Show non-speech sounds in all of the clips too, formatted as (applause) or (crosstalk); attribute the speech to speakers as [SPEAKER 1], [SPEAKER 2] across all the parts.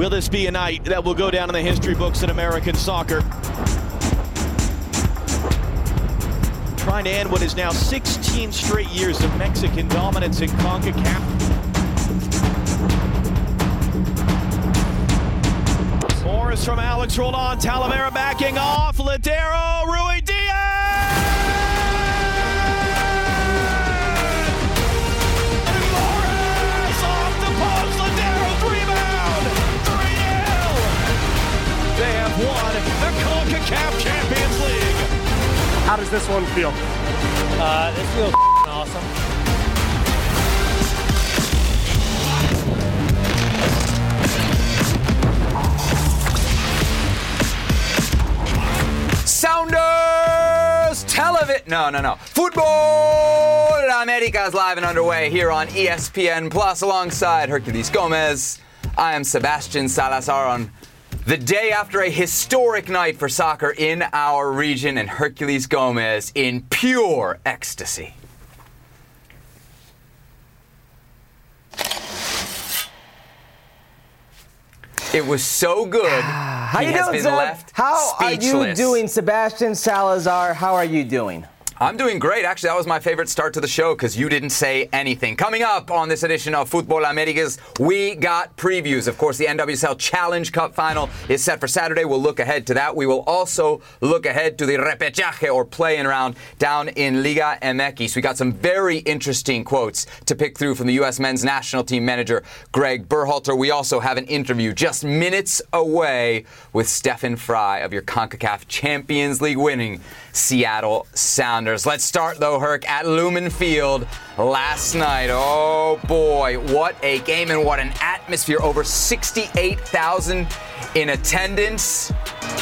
[SPEAKER 1] Will this be a night that will go down in the history books in American soccer? Trying to end what is now 16 straight years of Mexican dominance in CONCACAF. Morris from Alex Roldan. Talavera backing off. Lodeiro, Rui CONCACAF Champions League.
[SPEAKER 2] How does this one feel?
[SPEAKER 3] Uh, this feels awesome.
[SPEAKER 4] Sounders Television. No, no, no. Futbol America is live and underway here on ESPN Plus alongside Herculez Gomez. I am Sebastian Salazar on the day after a historic night for soccer in our region, and Herculez Gomez in pure ecstasy. It was so good.
[SPEAKER 5] Ah, how
[SPEAKER 4] he
[SPEAKER 5] you
[SPEAKER 4] has
[SPEAKER 5] doing,
[SPEAKER 4] been
[SPEAKER 5] Seb?
[SPEAKER 4] left
[SPEAKER 5] How are you doing, Sebastian Salazar? How are you doing?
[SPEAKER 4] I'm doing great. Actually, that was my favorite start to the show because you didn't say anything. Coming up on this edition of Futbol Americas, we got previews. Of course, the NWSL Challenge Cup final is set for Saturday. We'll look ahead to that. We will also look ahead to the repechaje or playing round down in Liga MX. We got some very interesting quotes to pick through from the U.S. men's national team manager Greg Berhalter. We also have an interview just minutes away with Stefan Frei of your CONCACAF Champions League winning Seattle Sounders. Let's start though, Herc, at Lumen Field last night. Oh boy, what a game and what an atmosphere. Over 68,000 in attendance.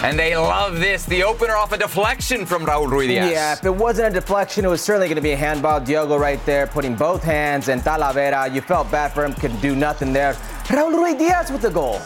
[SPEAKER 4] And they love this. The opener off a deflection from Raúl Ruidíaz
[SPEAKER 5] Yeah, if it wasn't a deflection, it was certainly going to be a handball. Diogo right there, putting both hands, and Talavera, you felt bad for him, could do nothing there. Raúl Ruidíaz with the goal.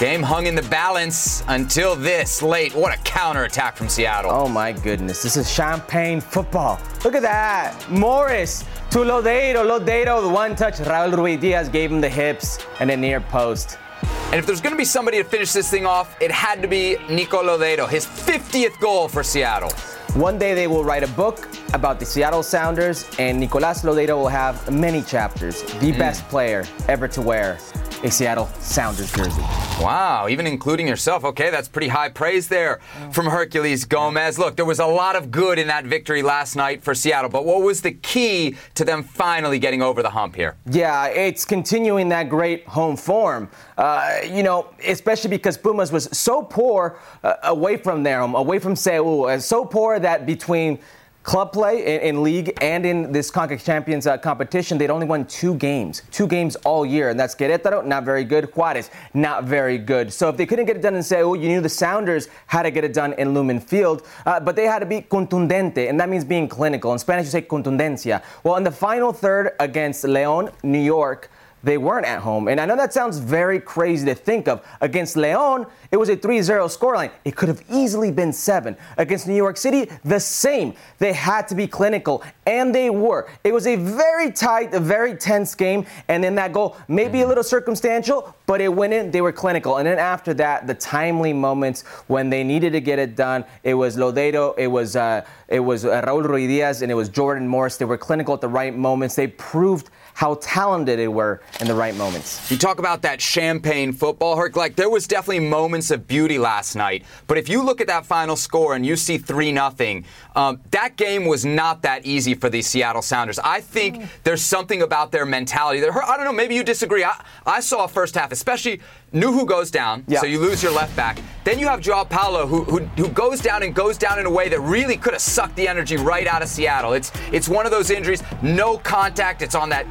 [SPEAKER 4] Game hung in the balance until this late. What a counterattack from Seattle.
[SPEAKER 5] Oh my goodness, this is champagne football. Look at that. Morris to Lodeiro. Lodeiro, the one touch. Raúl Ruidíaz gave him the hips and a near post.
[SPEAKER 4] And if there's going to be somebody to finish this thing off, it had to be Nico Lodeiro, his 50th goal for Seattle.
[SPEAKER 5] One day they will write a book about the Seattle Sounders, and Nicolas Lodeiro will have many chapters. The mm. best player ever to wear a Seattle Sounders jersey.
[SPEAKER 4] Wow, even including yourself. Okay, that's pretty high praise there mm. from Herculez Gomez. Look, there was a lot of good in that victory last night for Seattle, but what was the key to them finally getting over the hump here?
[SPEAKER 5] Yeah, it's continuing that great home form. Uh, you know, especially because Pumas was so poor uh, away from their home, away from CU, uh, so poor that between club play in, in league and in this CONCACAF Champions uh, competition, they'd only won two games, two games all year, and that's Querétaro, not very good. Juarez, not very good. So if they couldn't get it done in CU, you knew the Sounders had to get it done in Lumen Field, uh, but they had to be contundente, and that means being clinical. In Spanish, you say contundencia. Well, in the final third against León, New York. They weren't at home. And I know that sounds very crazy to think of. Against Leon, it was a 3 0 scoreline. It could have easily been seven. Against New York City, the same. They had to be clinical, and they were. It was a very tight, very tense game. And then that goal, maybe a little circumstantial, but it went in. They were clinical. And then after that, the timely moments when they needed to get it done, it was Lodeiro, it was, uh, it was uh, Raúl Ruidíaz, and it was Jordan Morris. They were clinical at the right moments. They proved how talented they were in the right moments.
[SPEAKER 4] You talk about that champagne football, Herc. Like there was definitely moments of beauty last night. But if you look at that final score and you see three nothing, um, that game was not that easy for the Seattle Sounders. I think there's something about their mentality that I don't know. Maybe you disagree. I, I saw a first half, especially knew who goes down,
[SPEAKER 5] Yeah.
[SPEAKER 4] so you lose your left back. Then you have Joao Paulo who, who who goes down and goes down in a way that really could have sucked the energy right out of Seattle. It's it's one of those injuries, no contact. It's on that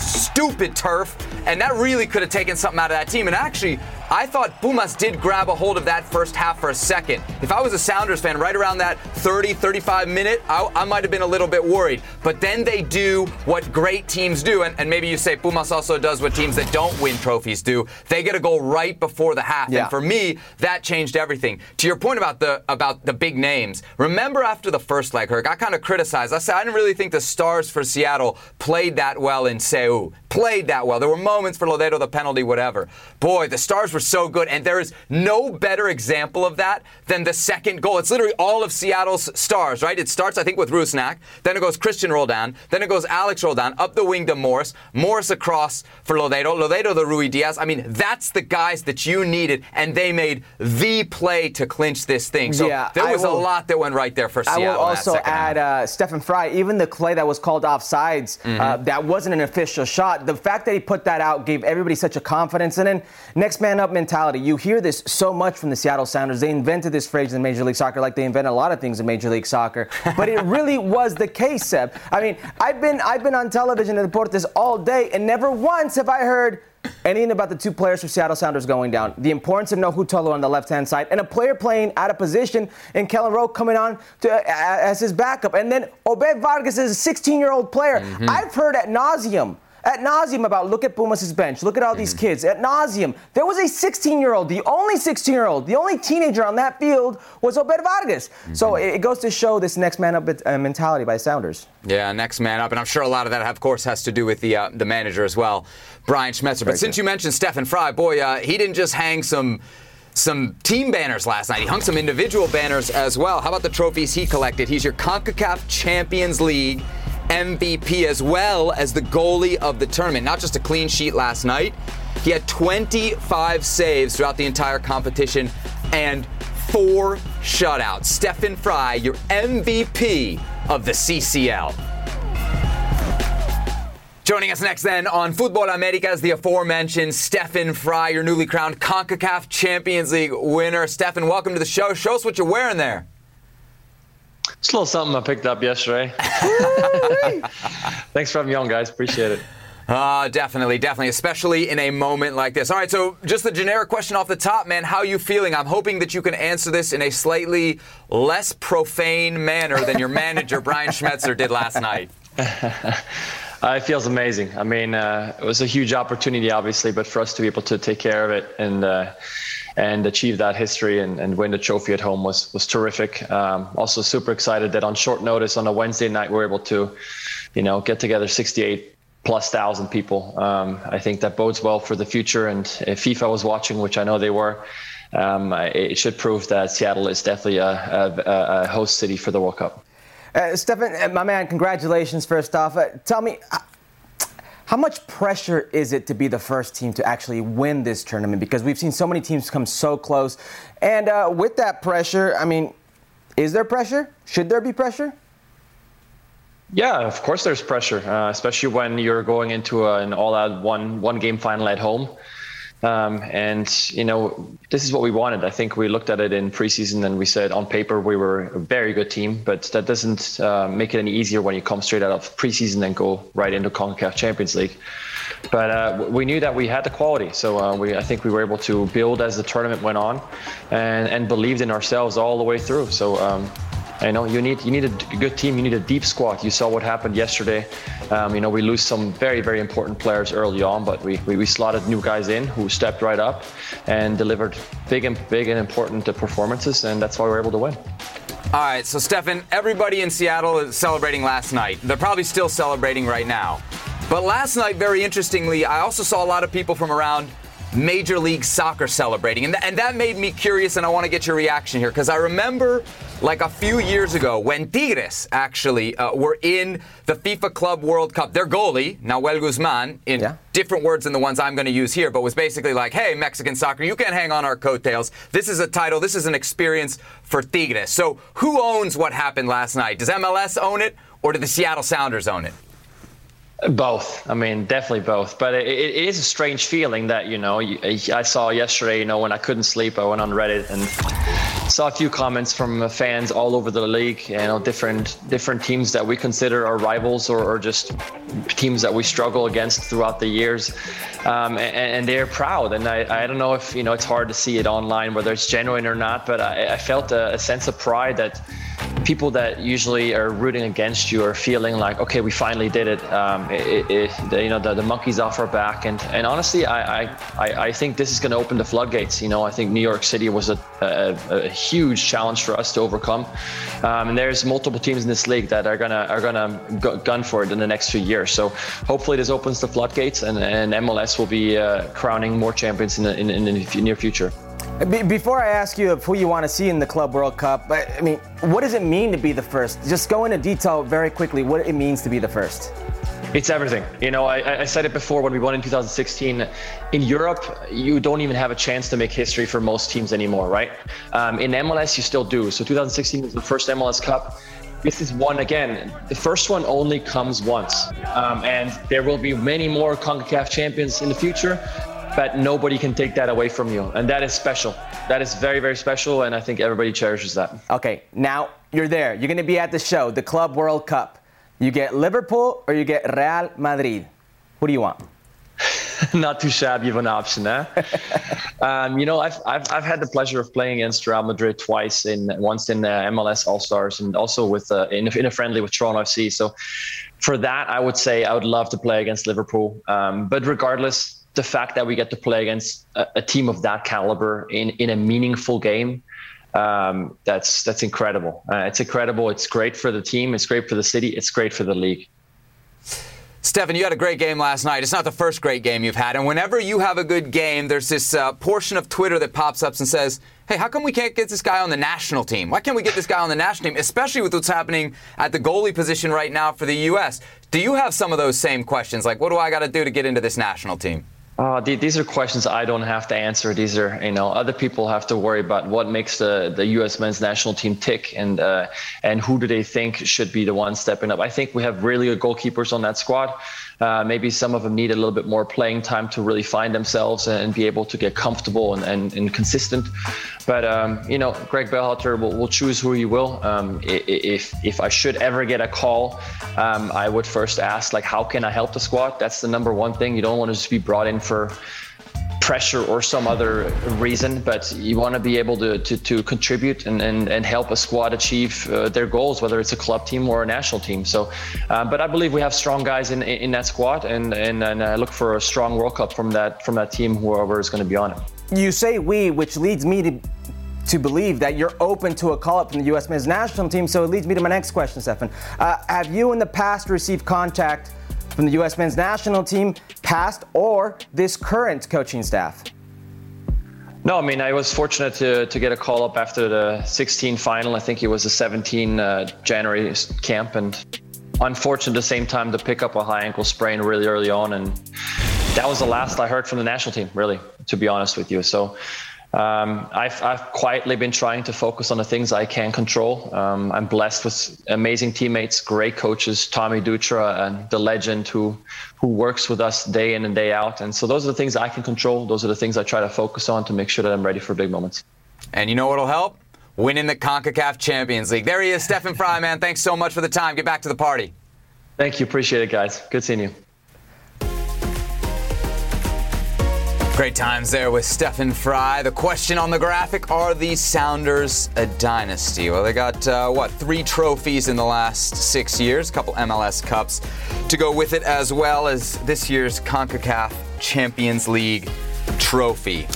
[SPEAKER 4] stupid turf, and that really could have taken something out of that team. And actually, I thought Pumas did grab a hold of that first half for a second. If I was a Sounders fan, right around that 30, 35 minute, I, I might have been a little bit worried. But then they do what great teams do, and, and maybe you say Pumas also does what teams that don't win trophies do. They get a goal right before the half,
[SPEAKER 5] Yeah.
[SPEAKER 4] and for me, that changed everything. To your point about the about the big names, remember after the first leg, Herc, I kind of criticized. I said I didn't really think the stars for Seattle played that well in CU. Played that well. There were moments for Lodeiro, the penalty, whatever. Boy, the stars were were so good. And there is no better example of that than the second goal. It's literally all of Seattle's stars, right? It starts, I think, with Rusnak. Then it goes Cristian Roldan. Then it goes Alex Roldan up the wing to Morris. Morris across for Lodeiro. Lodeiro to Ruidíaz. I mean, that's the guys that you needed, and they made the play to clinch this thing. So
[SPEAKER 5] Yeah,
[SPEAKER 4] there was
[SPEAKER 5] will-
[SPEAKER 4] a lot that went right there for Seattle. I will
[SPEAKER 5] also add uh, Stefan Frei. Even the play that was called offsides, uh,
[SPEAKER 4] Mm-hmm.
[SPEAKER 5] that wasn't an official shot. The fact that he put that out gave everybody such a confidence. And then next man up mentality. You hear this so much from the Seattle Sounders. They invented this phrase in Major League Soccer, like they invented a lot of things in Major League Soccer. But it (laughs) really was the case, Seb. I mean, I've been I've been on television in Deportes all day, and never once have I heard. Anything about the two players for Seattle Sounders going down. The importance of Nouhou Tolo on the left-hand side, and a player playing out of position, and Kelyn Rowe coming on to, uh, as his backup. And then Obed Vargas is a 16-year-old player. I've heard at nauseum, at nauseum about look at Pumas' bench, look at all these kids. At nauseum, there was a 16-year-old, the only 16-year-old, the only teenager on that field was Obed Vargas. So it, it goes to show this next man up uh, mentality by Sounders.
[SPEAKER 4] Yeah, next man up, and I'm sure a lot of that, of course, has to do with the uh, the manager as well, Brian Schmetzer. But since you mentioned Stefan Frei, boy, uh, he didn't just hang some some team banners last night. He hung some individual banners as well. How about the trophies he collected? He's your Concacaf Champions League MVP as well as the goalie of the tournament. Not just a clean sheet last night. He had 25 saves throughout the entire competition and four shutouts. Stefan Frei, your MVP of the CCL. Joining us next then on Futbol America is the aforementioned Stefan Frei, your newly crowned CONCACAF Champions League winner. Stefan, welcome to the show. Show us what you're wearing there.
[SPEAKER 6] It's a little something I picked up yesterday. Thanks for having me on, guys. Appreciate it.
[SPEAKER 4] Uh, definitely, definitely, especially in a moment like this. All right, so just the generic question off the top, man. How you feeling? I'm hoping that you can answer this in a slightly less profane manner than your manager, (laughs) Brian Schmetzer, did last night. (laughs)
[SPEAKER 6] Uh, it feels amazing. I mean, uh, it was a huge opportunity, obviously, but for us to be able to take care of it and uh, and achieve that history and, and win the trophy at home was was terrific. Um, also, super excited that on short notice on a Wednesday night we were able to, you know, get together 68 plus thousand people. Um, I think that bodes well for the future. And if FIFA was watching, which I know they were, um, it should prove that Seattle is definitely a, a, a host city for the World Cup.
[SPEAKER 5] Uh, Stefan, uh, my man, congratulations first off. Uh, tell me, how much pressure is it to be the first team to actually win this tournament? Because we've seen so many teams come so close. And uh, with that pressure, I mean, is there pressure? Should there be pressure?
[SPEAKER 6] Yeah, of course there's pressure, uh, especially when you're going into a, an all-out one one game final at home. Um, and you know, this is what we wanted. I think we looked at it in preseason and we said on paper we were a very good team, but that doesn't uh, make it any easier when you come straight out of preseason and go right into CONCACAF Champions League. But uh, we knew that we had the quality, so uh, we I think we were able to build as the tournament went on, and and believed in ourselves all the way through. So. Um, I know you need you need a good team. You need a deep squad. You saw what happened yesterday. Um, you know we lose some very very important players early on, but we, we we slotted new guys in who stepped right up and delivered big and big and important uh, performances, and that's why we're able to win.
[SPEAKER 4] All right, so Stefan, everybody in Seattle is celebrating last night. They're probably still celebrating right now. But last night, very interestingly, I also saw a lot of people from around Major League Soccer celebrating. And, th- and that made me curious, and I want to get your reaction here, because I remember like a few years ago when Tigres actually uh, were in the FIFA Club World Cup. Their goalie, Nahuel Guzman, in
[SPEAKER 5] Yeah.
[SPEAKER 4] different words than the ones I'm going to use here, but was basically like, hey, Mexican soccer, you can't hang on our coattails. This is a title, this is an experience for Tigres. So who owns what happened last night? Does MLS own it, or do the Seattle Sounders own it?
[SPEAKER 6] Both. I mean, definitely both. But it, it is a strange feeling that you know. I saw yesterday. You know, when I couldn't sleep, I went on Reddit and saw a few comments from uh, fans all over the league. You know, different different teams that we consider our rivals or, or just teams that we struggle against throughout the years, um, and, and they're proud. And I, I don't know if you know it's hard to see it online whether it's genuine or not, but I, I felt a, a sense of pride that people that usually are rooting against you are feeling like, okay, we finally did it. Um, it, it, you know, the, the monkey's off our back, and and honestly, I I, I think this is going to open the floodgates. You know, I think New York City was a, a, a huge challenge for us to overcome, um, and there's multiple teams in this league that are gonna are gonna gun for it in the next few years. So hopefully, this opens the floodgates, and, and MLS will be uh, crowning more champions in the, in, in the near future.
[SPEAKER 5] Before I ask you of who you want to see in the Club World Cup, I mean, what does it mean to be the first? Just go into detail very quickly what it means to be the first.
[SPEAKER 6] It's everything. You know, I, I, said it before when we won in 2016. In Europe, you don't even have a chance to make history for most teams anymore, right? Um, in MLS, you still do. So 2016 was the first MLS Cup. This is one again. The first one only comes once, um, and there will be many more CONCACAF champions in the future but nobody can take that away from you. And that is special. That is very, very special. And I think everybody cherishes that.
[SPEAKER 5] Okay, now you're there. You're going to be at the show, the Club World Cup. You get Liverpool or you get Real Madrid. What do you want? (laughs)
[SPEAKER 6] Not too shabby of an option, eh? (laughs) um, you know, I've, I've, I've had the pleasure of playing against Real Madrid twice, in once in uh, MLS All Stars and also with uh, in, in a friendly with Toronto FC. So for that, I would say I would love to play against Liverpool. Um, but regardless, the fact that we get to play against a, a team of that caliber in, in a meaningful game, um, that's that's incredible. Uh, it's incredible. It's great for the team. It's great for the city. It's great for the league.
[SPEAKER 4] Stefan, you had a great game last night. It's not the first great game you've had. And whenever you have a good game, there's this uh, portion of Twitter that pops up and says, hey, how come we can't get this guy on the national team? Why can't we get this guy on the national team, especially with what's happening at the goalie position right now for the U.S.? Do you have some of those same questions? Like, what do I got to do to get into this national team?
[SPEAKER 6] Uh, these are questions I don't have to answer. These are, you know, other people have to worry about what makes the, the U.S. men's national team tick and uh, and who do they think should be the one stepping up. I think we have really good goalkeepers on that squad. Uh, maybe some of them need a little bit more playing time to really find themselves and be able to get comfortable and, and, and consistent. But um, you know, Greg Berhalter will, will choose who he will. Um, if if I should ever get a call, um, I would first ask like, how can I help the squad? That's the number one thing. You don't want to just be brought in for pressure or some other reason, but you want to be able to, to, to contribute and, and, and help a squad achieve uh, their goals, whether it's a club team or a national team. So, uh, but I believe we have strong guys in, in that squad, and, and, and I look for a strong World Cup from that from that team, whoever is going to be on it.
[SPEAKER 5] You say we, which leads me to to believe that you're open to a call up from the U.S. men's national team. So it leads me to my next question, Stefan. Uh, have you in the past received contact from the U.S. men's national team, past or this current coaching staff?
[SPEAKER 6] No, I mean, I was fortunate to, to get a call up after the 16 final. I think it was a 17 uh, January camp, and unfortunate at the same time to pick up a high ankle sprain really early on. And that was the last I heard from the national team, really, to be honest with you. So um, I've, I've quietly been trying to focus on the things I can control. Um, I'm blessed with amazing teammates, great coaches, Tommy Dutra, and the legend who who works with us day in and day out. And so those are the things I can control. Those are the things I try to focus on to make sure that I'm ready for big moments.
[SPEAKER 4] And you know what'll help? Winning the CONCACAF Champions League. There he is, Stefan Frei, man. Thanks so much for the time. Get back to the party.
[SPEAKER 6] Thank you. Appreciate it, guys. Good seeing you.
[SPEAKER 4] Great times there with Stefan Frei. The question on the graphic are the Sounders a dynasty? Well, they got, uh, what, three trophies in the last six years, a couple MLS Cups to go with it, as well as this year's CONCACAF Champions League trophy.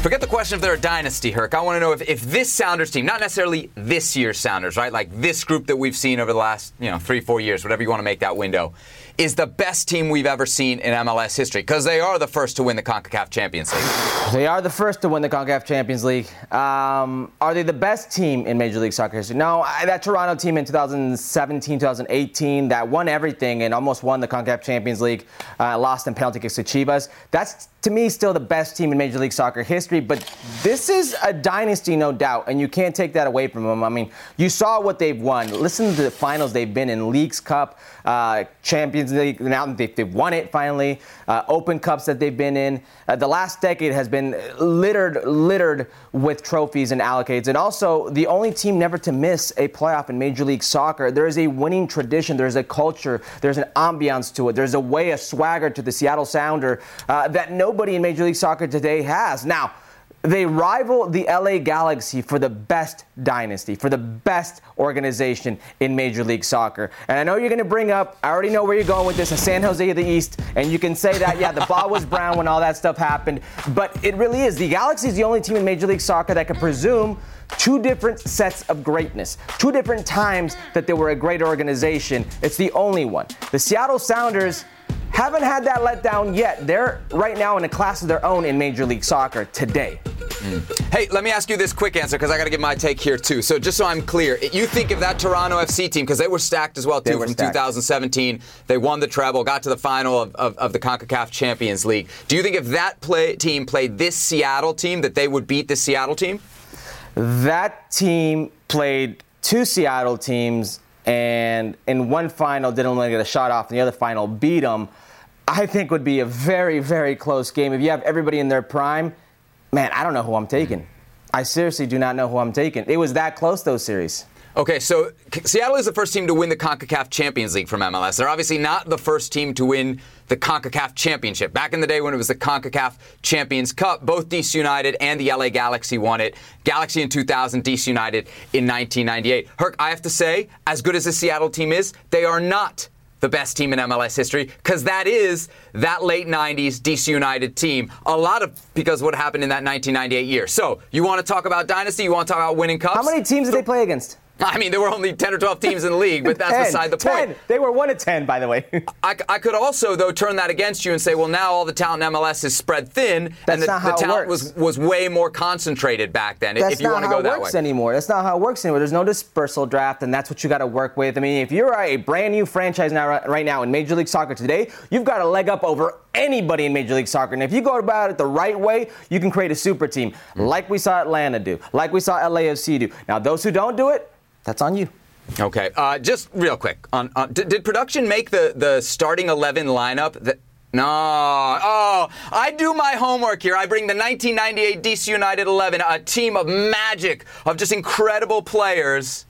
[SPEAKER 4] Forget the question if they're a dynasty, Herc. I want to know if, if this Sounders team, not necessarily this year's Sounders, right? Like this group that we've seen over the last, you know, three, four years, whatever you want to make that window is the best team we've ever seen in MLS history because they are the first to win the CONCACAF Champions League.
[SPEAKER 5] They are the first to win the CONCACAF Champions League. Um, are they the best team in Major League Soccer history? No, that Toronto team in 2017, 2018 that won everything and almost won the CONCACAF Champions League, uh, lost in penalty kicks to Chivas. That's to me still the best team in Major League Soccer history. But this is a dynasty, no doubt, and you can't take that away from them. I mean, you saw what they've won. Listen to the finals they've been in: Leagues Cup, uh, Champions League. Now they've, they've won it finally. Uh, Open Cups that they've been in. Uh, the last decade has been littered, littered with trophies and allocates, and also the only team never to miss a playoff in Major League Soccer. There is a winning tradition. There's a culture. There's an ambiance to it. There's a way, a swagger to the Seattle Sounder uh, that nobody in Major League Soccer today has. Now They rival the LA Galaxy for the best dynasty, for the best organization in Major League Soccer. And I know you're going to bring up, I already know where you're going with this, a San Jose of the East, and you can say that, yeah, the ball was brown when all that stuff happened, but it really is. The Galaxy is the only team in Major League Soccer that can presume two different sets of greatness, two different times that they were a great organization. It's the only one. The Seattle Sounders haven't had that letdown yet. They're right now in a class of their own in Major League Soccer today. Mm.
[SPEAKER 4] Hey, let me ask you this quick answer because I got to give my take here too. So just so I'm clear, you think of that Toronto FC team because they were stacked as well too from
[SPEAKER 5] stacked.
[SPEAKER 4] 2017. They won the treble, got to the final of, of, of the Concacaf Champions League. Do you think if that play, team played this Seattle team that they would beat the Seattle team?
[SPEAKER 5] That team played two Seattle teams and in one final didn't only get a shot off, and the other final beat them. I think would be a very, very close game. If you have everybody in their prime, man, I don't know who I'm taking. I seriously do not know who I'm taking. It was that close, those series.
[SPEAKER 4] Okay, so Seattle is the first team to win the CONCACAF Champions League from MLS. They're obviously not the first team to win the CONCACAF Championship. Back in the day when it was the CONCACAF Champions Cup, both DC United and the LA Galaxy won it. Galaxy in 2000, DC United in 1998. Herc, I have to say, as good as the Seattle team is, they are not the best team in MLS history because that is that late 90s DC United team. A lot of because what happened in that 1998 year. So, you want to talk about dynasty? You want to talk about winning cups?
[SPEAKER 5] How many teams did they play against? (laughs)
[SPEAKER 4] I mean, there were only 10 or 12 teams in the league, but that's (laughs)
[SPEAKER 5] 10,
[SPEAKER 4] beside the
[SPEAKER 5] 10.
[SPEAKER 4] point.
[SPEAKER 5] They were one of 10, by the way. (laughs)
[SPEAKER 4] I, I could also, though, turn that against you and say, well, now all the talent in MLS is spread thin,
[SPEAKER 5] That's
[SPEAKER 4] and the,
[SPEAKER 5] not how
[SPEAKER 4] the
[SPEAKER 5] it
[SPEAKER 4] talent
[SPEAKER 5] works.
[SPEAKER 4] was, was way more concentrated back then,
[SPEAKER 5] That's
[SPEAKER 4] if you
[SPEAKER 5] not
[SPEAKER 4] want to
[SPEAKER 5] how
[SPEAKER 4] go
[SPEAKER 5] it
[SPEAKER 4] that
[SPEAKER 5] works
[SPEAKER 4] way.
[SPEAKER 5] anymore. That's not how it works anymore. There's no dispersal draft, and that's what you got to work with. I mean, if you're a brand new franchise now, right now in Major League Soccer today, you've got a leg up over anybody in Major League Soccer. And if you go about it the right way, you can create a super team, like we saw Atlanta do, like we saw LAFC do. Now, those who don't do it, that's on you.
[SPEAKER 4] Okay, uh, just real quick. On, on, did, did production make the, the starting 11 lineup? That, no. Oh, I do my homework here. I bring the 1998 DC United 11, a team of magic, of just incredible players.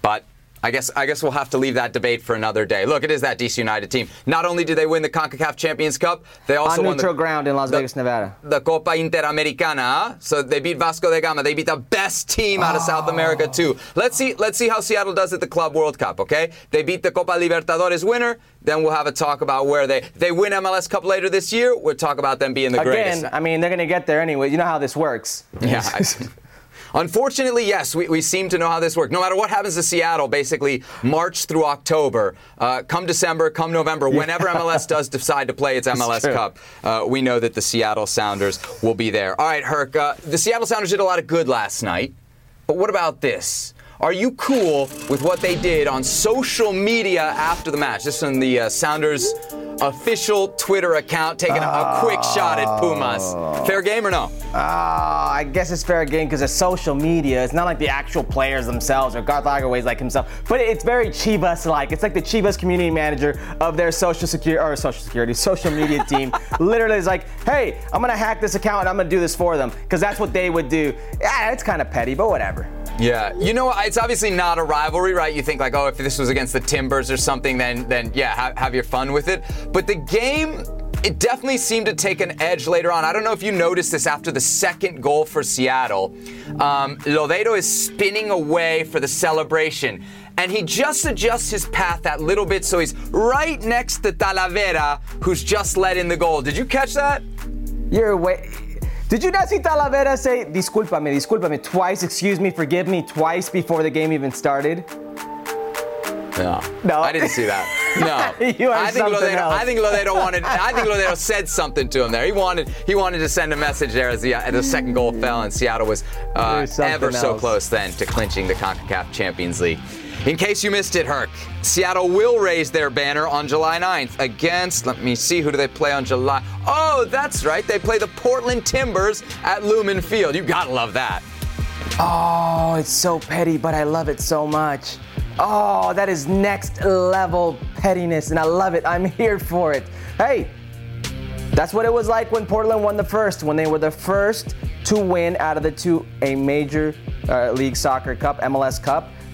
[SPEAKER 4] But I guess I guess we'll have to leave that debate for another day. Look, it is that DC United team. Not only did they win the CONCACAF Champions Cup, they also
[SPEAKER 5] On
[SPEAKER 4] won
[SPEAKER 5] neutral
[SPEAKER 4] the,
[SPEAKER 5] ground in Las
[SPEAKER 4] the-
[SPEAKER 5] Vegas, Nevada.
[SPEAKER 4] the Copa Interamericana. So they beat Vasco da Gama. They beat the best team out of South America oh. too. Let's see. Let's see how Seattle does at the Club World Cup. Okay, they beat the Copa Libertadores winner. Then we'll have a talk about where they they win MLS Cup later this year. We'll talk about them being the greatest.
[SPEAKER 5] Again, I mean, they're going to get there anyway. You know how this works.
[SPEAKER 4] Yeah. (laughs) (laughs) Unfortunately, yes, we, we seem to know how this works. No matter what happens to Seattle, basically March through October, uh, come December, come November, whenever MLS (laughs) does decide to play its MLS. Cup, uh, we know that the Seattle Sounders will be there. All right, Herc, uh, the Seattle Sounders did a lot of good last night, but what about this? Are you cool with what they did on social media after the match? This is on the uh, Sounders official Twitter account, taking a, a quick shot at Pumas. Fair game or no?
[SPEAKER 5] Ah, I guess it's fair game because it's social media. It's not like the actual players themselves or Garth Lagerwey's like himself, but it's very Chivas-like. It's like the Chivas community manager of their social security or social security (laughs) social media team. Literally, is like, hey, I'm gonna hack this account and I'm gonna do this for them because that's what they would do. Yeah, it's kind of petty, but whatever.
[SPEAKER 4] Yeah, you know, it's obviously not a rivalry, right? You think like, oh, if this was against the Timbers or something, then then yeah, have, have your fun with it. But the game, it definitely seemed to take an edge later on. I don't know if you noticed this after the second goal for Seattle. Um, Lodeiro is spinning away for the celebration. And he just adjusts his path that little bit so he's right next to Talavera, who's just let in the goal. Did you catch that?
[SPEAKER 5] You're way. Did you not see Talavera say "discúlpame, discúlpame" twice? Excuse me, forgive me twice before the game even started?
[SPEAKER 4] No.
[SPEAKER 5] No.
[SPEAKER 4] I didn't see that. No. (laughs)
[SPEAKER 5] You are
[SPEAKER 4] I think
[SPEAKER 5] something
[SPEAKER 4] Lodeiro,
[SPEAKER 5] else.
[SPEAKER 4] I think Lodeiro (laughs) wanted I think Lodeiro said something to him there. He wanted he wanted to send a message there as the, as the second goal fell and Seattle was uh, ever so close then to clinching the CONCACAF Champions League. In case you missed it, Herc, Seattle will raise their banner on July 9th against, let me see, who do they play on July? Oh, that's right. They play the Portland Timbers at Lumen Field. You gotta love that.
[SPEAKER 5] Oh, it's so petty, but I love it so much. Oh, that is next level pettiness, and I love it. I'm here for it. Hey, that's what it was like when Portland won the first, when they were the first to win out of the two a major uh, league soccer cup, MLS Cup.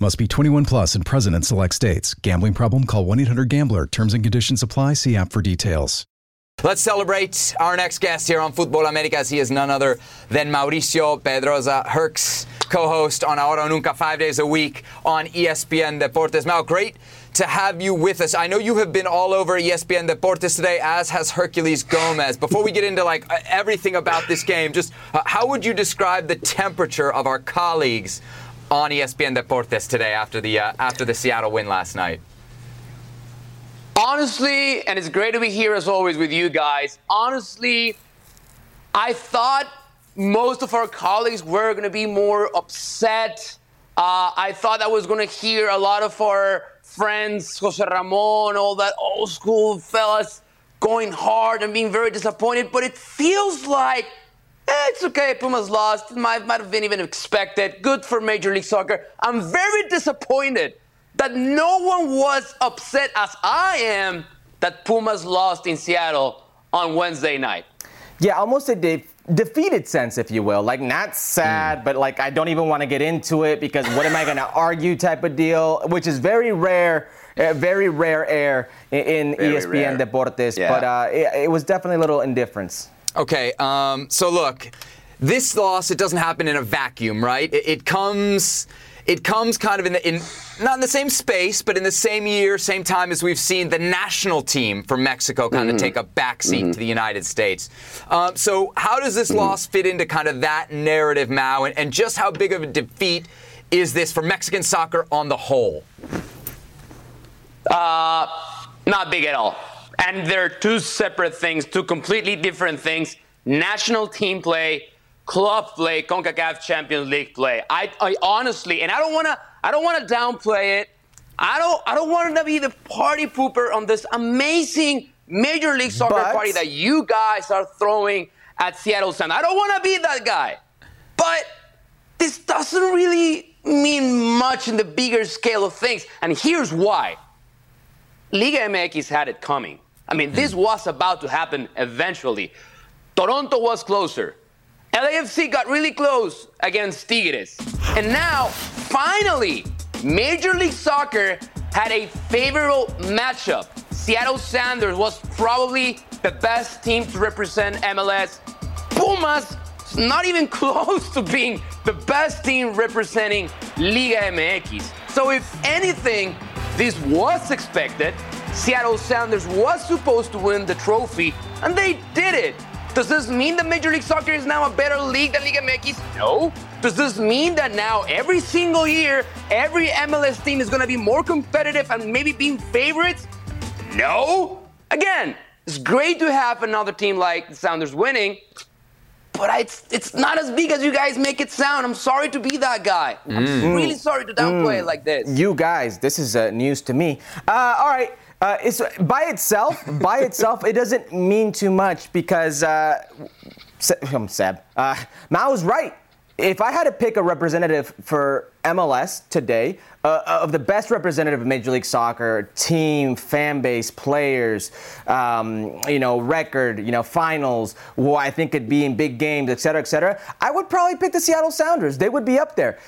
[SPEAKER 7] Must be 21 plus and present in select states. Gambling problem? Call 1 800 Gambler. Terms and conditions apply. See app for details.
[SPEAKER 4] Let's celebrate our next guest here on Futbol Americas. He is none other than Mauricio Pedroza Herx, co-host on Ahora Nunca five days a week on ESPN Deportes. Mal, great to have you with us. I know you have been all over ESPN Deportes today, as has Herculez Gomez. Before we get into like everything about this game, just uh, how would you describe the temperature of our colleagues on ESPN Deportes today after the uh, after the Seattle win last night?
[SPEAKER 8] Honestly, and it's great to be here as always with you guys. Honestly, I thought most of our colleagues were going to be more upset. Uh, I thought I was going to hear a lot of our friends, Jose Ramon, all that old school fellas, going hard and being very disappointed. But it feels like it's okay. Pumas lost. It might, might have been even expected. Good for Major League Soccer. I'm very disappointed that no one was upset as I am that Pumas lost in Seattle on Wednesday night.
[SPEAKER 5] Yeah, almost a de- defeated sense, if you will. Like, not sad, but like, I don't even want to get into it because what am I going (laughs) to argue type of deal, which is very rare. Uh, very rare air in, ESPN
[SPEAKER 4] rare.
[SPEAKER 5] Deportes,
[SPEAKER 4] Yeah.
[SPEAKER 5] but uh, it, it was definitely a little indifference.
[SPEAKER 4] Okay, um, so look, this loss it doesn't happen in a vacuum, right? It, it comes, it comes kind of in the in not in the same space, but in the same year, same time as we've seen the national team from Mexico kind of take a backseat to the United States. Um, so how does this loss fit into kind of that narrative, Mao, and, and just how big of a defeat is this for Mexican soccer on the whole?
[SPEAKER 8] Uh, not big at all. And they're two separate things, two completely different things. National team play, club play, CONCACAF Champions League play. I, I honestly, and I don't wanna, I don't wanna downplay it. I don't, I don't want to be the party pooper on this amazing Major League Soccer
[SPEAKER 5] But-
[SPEAKER 8] party that you guys are throwing at Seattle Sound. I don't want to be that guy. But this doesn't really mean much in the bigger scale of things. And here's why. Liga MX has had it coming. I mean, this was about to happen eventually. Toronto was closer. LAFC got really close against Tigres. And now, finally, Major League Soccer had a favorable matchup. Seattle Sounders was probably the best team to represent MLS. Pumas not even (laughs) close to being the best team representing Liga MX. So, if anything, this was expected. Seattle Sounders was supposed to win the trophy, and they did it. Does this mean that Major League Soccer is now a better league than Liga MX? No. Does this mean that now every single year, every MLS team is going to be more competitive and maybe being favorites? No. Again, it's great to have another team like the Sounders winning, but it's it's not as big as you guys make it sound. I'm sorry to be that guy. I'm really sorry to downplay it like this.
[SPEAKER 5] You guys, this is uh, news to me. Uh, all right. Uh, it's by itself. by (laughs) itself, it doesn't mean too much because uh, um, Seb, uh, Mao was right. If I had to pick a representative for MLS today, uh, of the best representative of Major League Soccer, team, fan base, players, um, you know, record, you know, finals, who I think could be in big games, et cetera, et cetera, I would probably pick the Seattle Sounders. They would be up there.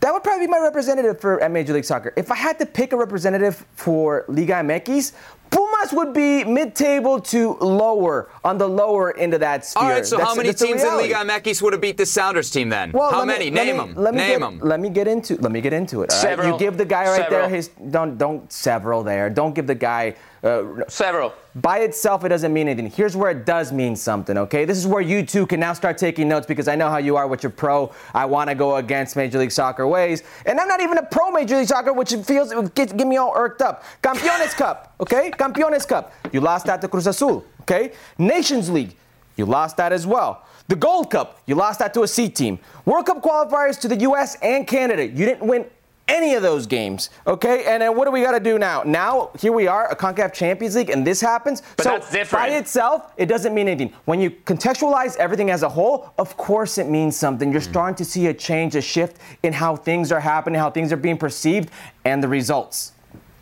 [SPEAKER 5] That would probably be my representative for Major League Soccer. If I had to pick a representative for Liga MX, Pumas would be mid-table to lower, on the lower end of that sphere.
[SPEAKER 4] All right, so
[SPEAKER 5] That's-
[SPEAKER 4] how many teams in. Liga MX would have beat the Sounders team then?
[SPEAKER 5] Well,
[SPEAKER 4] how
[SPEAKER 5] me-
[SPEAKER 4] many?
[SPEAKER 5] let
[SPEAKER 4] Name
[SPEAKER 5] me-
[SPEAKER 4] them.
[SPEAKER 5] Let me
[SPEAKER 4] Name
[SPEAKER 5] get,
[SPEAKER 4] them.
[SPEAKER 5] Let me get into. Let me get into it. all right?
[SPEAKER 8] Several.
[SPEAKER 5] You give the guy right there his. Don't don't several there. Don't give the guy. Uh,
[SPEAKER 8] Several.
[SPEAKER 5] by itself, it doesn't mean anything. Here's where it does mean something, okay? This is where you two can now start taking notes because I know how you are with your pro. I want to go against Major League Soccer ways. And I'm not even a pro Major League Soccer, which feels, it gets, get me all irked up. Campeones Cup, okay? Campeones Cup. You lost that to Cruz Azul, okay? Nations League. You lost that as well. The Gold Cup, you lost that to a C team. World Cup qualifiers to the US and Canada. You didn't win any of those games. Okay, and then what do we got to do now? Now here we are, a Concacaf Champions League, and this happens.
[SPEAKER 8] But
[SPEAKER 5] so
[SPEAKER 8] that's different.
[SPEAKER 5] by itself, it doesn't mean anything. When you contextualize everything as a whole, of course it means something. You're hmm. starting to see a change, a shift in how things are happening, how things are being perceived, and the results.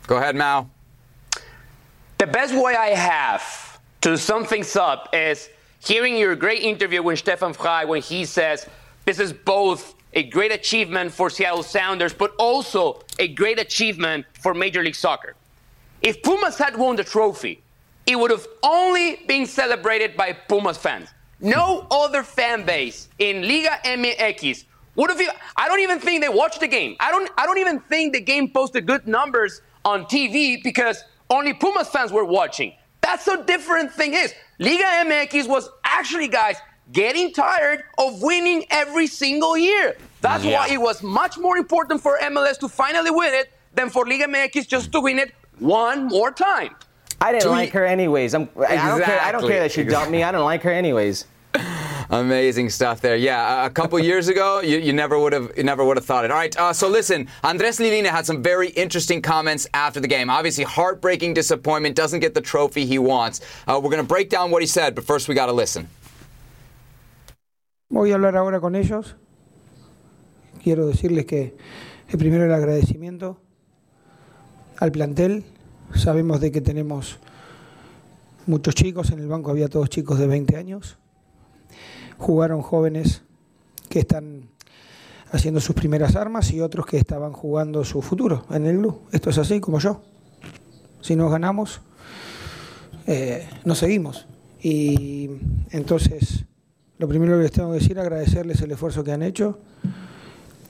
[SPEAKER 4] Go ahead, Mao.
[SPEAKER 8] The best way I have to sum things up is hearing your great interview with Stefan Frei when he says this is both a great achievement for Seattle Sounders, but also a great achievement for Major League Soccer. If Pumas had won the trophy, it would have only been celebrated by Pumas fans. No other fan base in Liga MX would have. I don't even think they watched the game. I don't. I don't even think the game posted good numbers on TV because only Pumas fans were watching. That's a different thing. Is Liga MX was actually, guys, getting tired of winning every single year. That's
[SPEAKER 4] Yeah.
[SPEAKER 8] why it was much more important for MLS to finally win it than for Liga MX just to win it one more time.
[SPEAKER 5] I didn't
[SPEAKER 4] Do
[SPEAKER 5] like her anyways. I'm, I don't care. I don't care that she dumped me. I don't like her anyways. (laughs)
[SPEAKER 4] Amazing stuff there. Yeah, a- a couple years ago, you, you never would have you never would have thought it. All right, uh, so listen, Andres Lillini had some very interesting comments after the game. Obviously, heartbreaking disappointment, doesn't get the trophy he wants. Uh, we're going to break down what he said, but first we got to listen.
[SPEAKER 9] Voy a hablar ahora con ellos. Quiero decirles que el primero el agradecimiento al plantel. Sabemos de que tenemos muchos chicos, en el banco había todos chicos de 20 años. Jugaron jóvenes que están haciendo sus primeras armas y otros que estaban jugando su futuro en el club. Esto es así como yo. Si nos ganamos, eh, nos seguimos. Y entonces, lo primero que les tengo que decir, agradecerles el esfuerzo que han hecho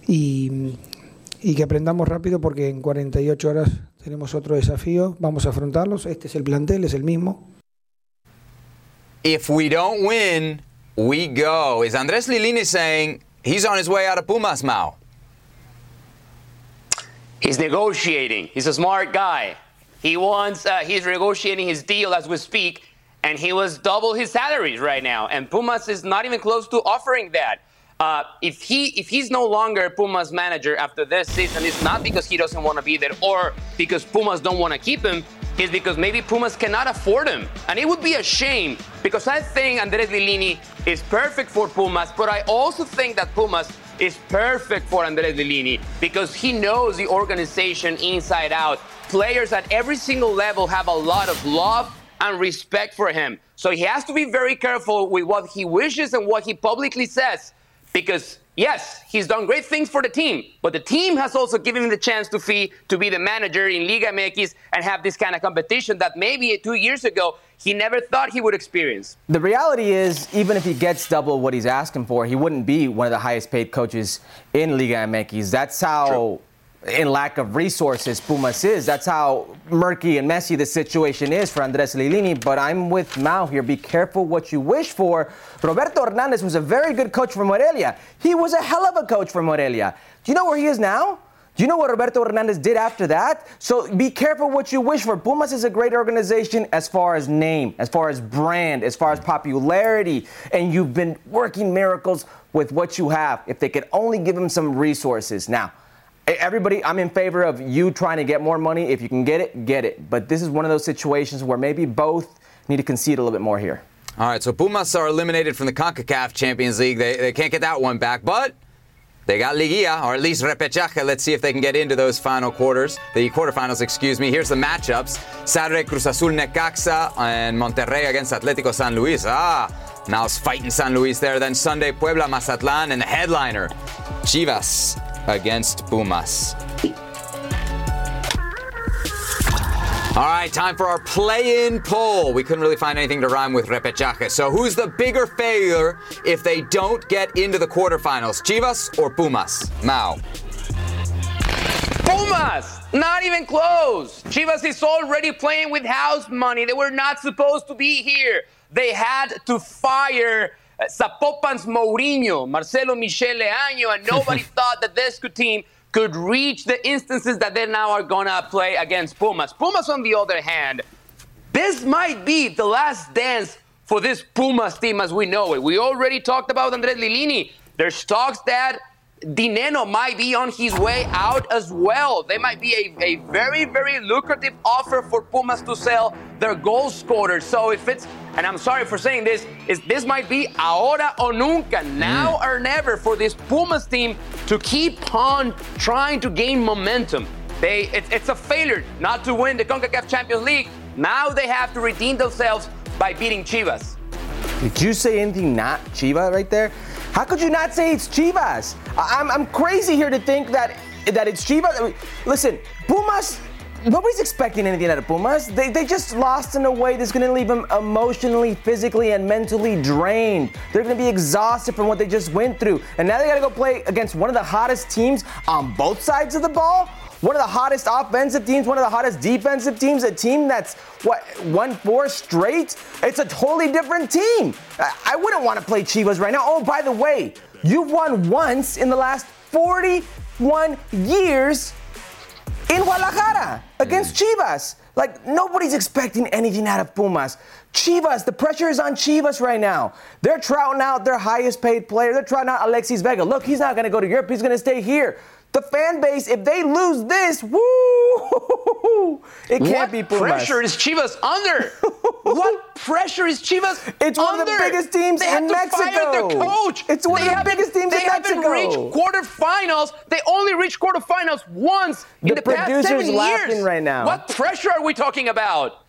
[SPEAKER 9] y, y que aprendamos rápido porque en 48 horas tenemos otro desafío, vamos a afrontarlos. Este es el plantel, es el mismo.
[SPEAKER 4] If we don't win, we go. Is Andres Lilina saying he's on his way out of Pumas, Mao?
[SPEAKER 8] He's negotiating. He's a smart guy. He wants. Uh, he's negotiating his deal as we speak, and he was double his salaries right now. And Pumas is not even close to offering that. Uh, if he if he's no longer Pumas manager after this season, it's not because he doesn't want to be there or because Pumas don't want to keep him. It's because maybe Pumas cannot afford him, and it would be a shame because I think Andres Lillini is perfect for Pumas, but I also think that Pumas is perfect for Andres Lillini because he knows the organization inside out. Players at every single level have a lot of love and respect for him. So he has to be very careful with what he wishes and what he publicly says because yes, he's done great things for the team, but the team has also given him the chance to be to be the manager in Liga MX and have this kind of competition that maybe two years ago he never thought he would experience.
[SPEAKER 5] The reality is, even if he gets double what he's asking for, he wouldn't be one of the highest paid coaches in Liga MX. That's how, in lack of resources, Pumas is. That's how murky and messy the situation is for Andres Lillini. But I'm with Mao here. Be careful what you wish for. Roberto Hernandez was a very good coach for Morelia. He was a hell of a coach for Morelia. Do you know where he is now? Do you know what Roberto Hernandez did after that? So be careful what you wish for. Pumas is a great organization as far as name, as far as brand, as far as popularity, and you've been working miracles with what you have. If they could only give him some resources. Now, everybody, I'm in favor of you trying to get more money. If you can get it, get it. But this is one of those situations where maybe both need to concede a little bit more here.
[SPEAKER 4] All right, so Pumas are eliminated from the CONCACAF Champions League. They, they can't get that one back, but they got Liguilla, or at least repechaje. Let's see if they can get into those final quarters, the quarterfinals, excuse me. Here's the matchups. Saturday, Cruz Azul Necaxa and Monterrey against Atlético San Luis. Ah, Mao's fighting San Luis there. Then Sunday, Puebla, Mazatlan, and the headliner, Chivas against Pumas. All right, time for our play-in poll. We couldn't really find anything to rhyme with repechaje. So who's the bigger failure if they don't get into the quarterfinals? Chivas or Pumas? Mao.
[SPEAKER 8] Pumas, not even close. Chivas is already playing with house money. They were not supposed to be here. They had to fire Zapopan's Mourinho, Marcelo Michel Leaño, and nobody (laughs) thought that this team could reach the instances that they now are gonna play against Pumas. Pumas, on the other hand, this might be the last dance for this Pumas team as we know it. We already talked about Andres Lillini. There's talks that Dinenno might be on his way out as well. They might be a, a very, very lucrative offer for Pumas to sell their goal scorers. So if it's, and I'm sorry for saying this, is this might be ahora o nunca, now mm. or never for this Pumas team to keep on trying to gain momentum. They, it, it's a failure not to win the CONCACAF Champions League. Now they have to redeem themselves by beating Chivas.
[SPEAKER 5] Did you say anything not Chivas right there? How could you not say it's Chivas? I- I'm, I'm crazy here to think that that it's Chivas. Listen, Pumas. Nobody's expecting anything out of Pumas. They, they just lost in a way that's going to leave them emotionally, physically, and mentally drained. They're going to be exhausted from what they just went through. And now they got to go play against one of the hottest teams on both sides of the ball one of the hottest offensive teams, one of the hottest defensive teams, a team that's what won four straight. It's a totally different team. I wouldn't want to play Chivas right now. Oh, by the way, you've won once in the last 41 years in Guadalajara against Chivas. Like nobody's expecting anything out of Pumas. Chivas, the pressure is on Chivas right now. They're trouting out their highest paid player. They're trouting out Alexis Vega. Look, he's not going to go to Europe. He's going to stay here. The fan base, if they lose this, woo, it can't
[SPEAKER 8] what
[SPEAKER 5] be Pumas.
[SPEAKER 8] pressure is Chivas under? (laughs) what pressure is Chivas
[SPEAKER 5] It's one of the biggest teams
[SPEAKER 8] they
[SPEAKER 5] in
[SPEAKER 8] had to
[SPEAKER 5] Mexico.
[SPEAKER 8] Fire their coach.
[SPEAKER 5] It's one
[SPEAKER 8] They
[SPEAKER 5] of the biggest teams
[SPEAKER 8] they haven't reached quarterfinals. They only reached quarterfinals once in
[SPEAKER 5] The
[SPEAKER 8] the past
[SPEAKER 5] producer's
[SPEAKER 8] seven
[SPEAKER 5] laughing
[SPEAKER 8] years.
[SPEAKER 5] right now.
[SPEAKER 8] What pressure are we talking about?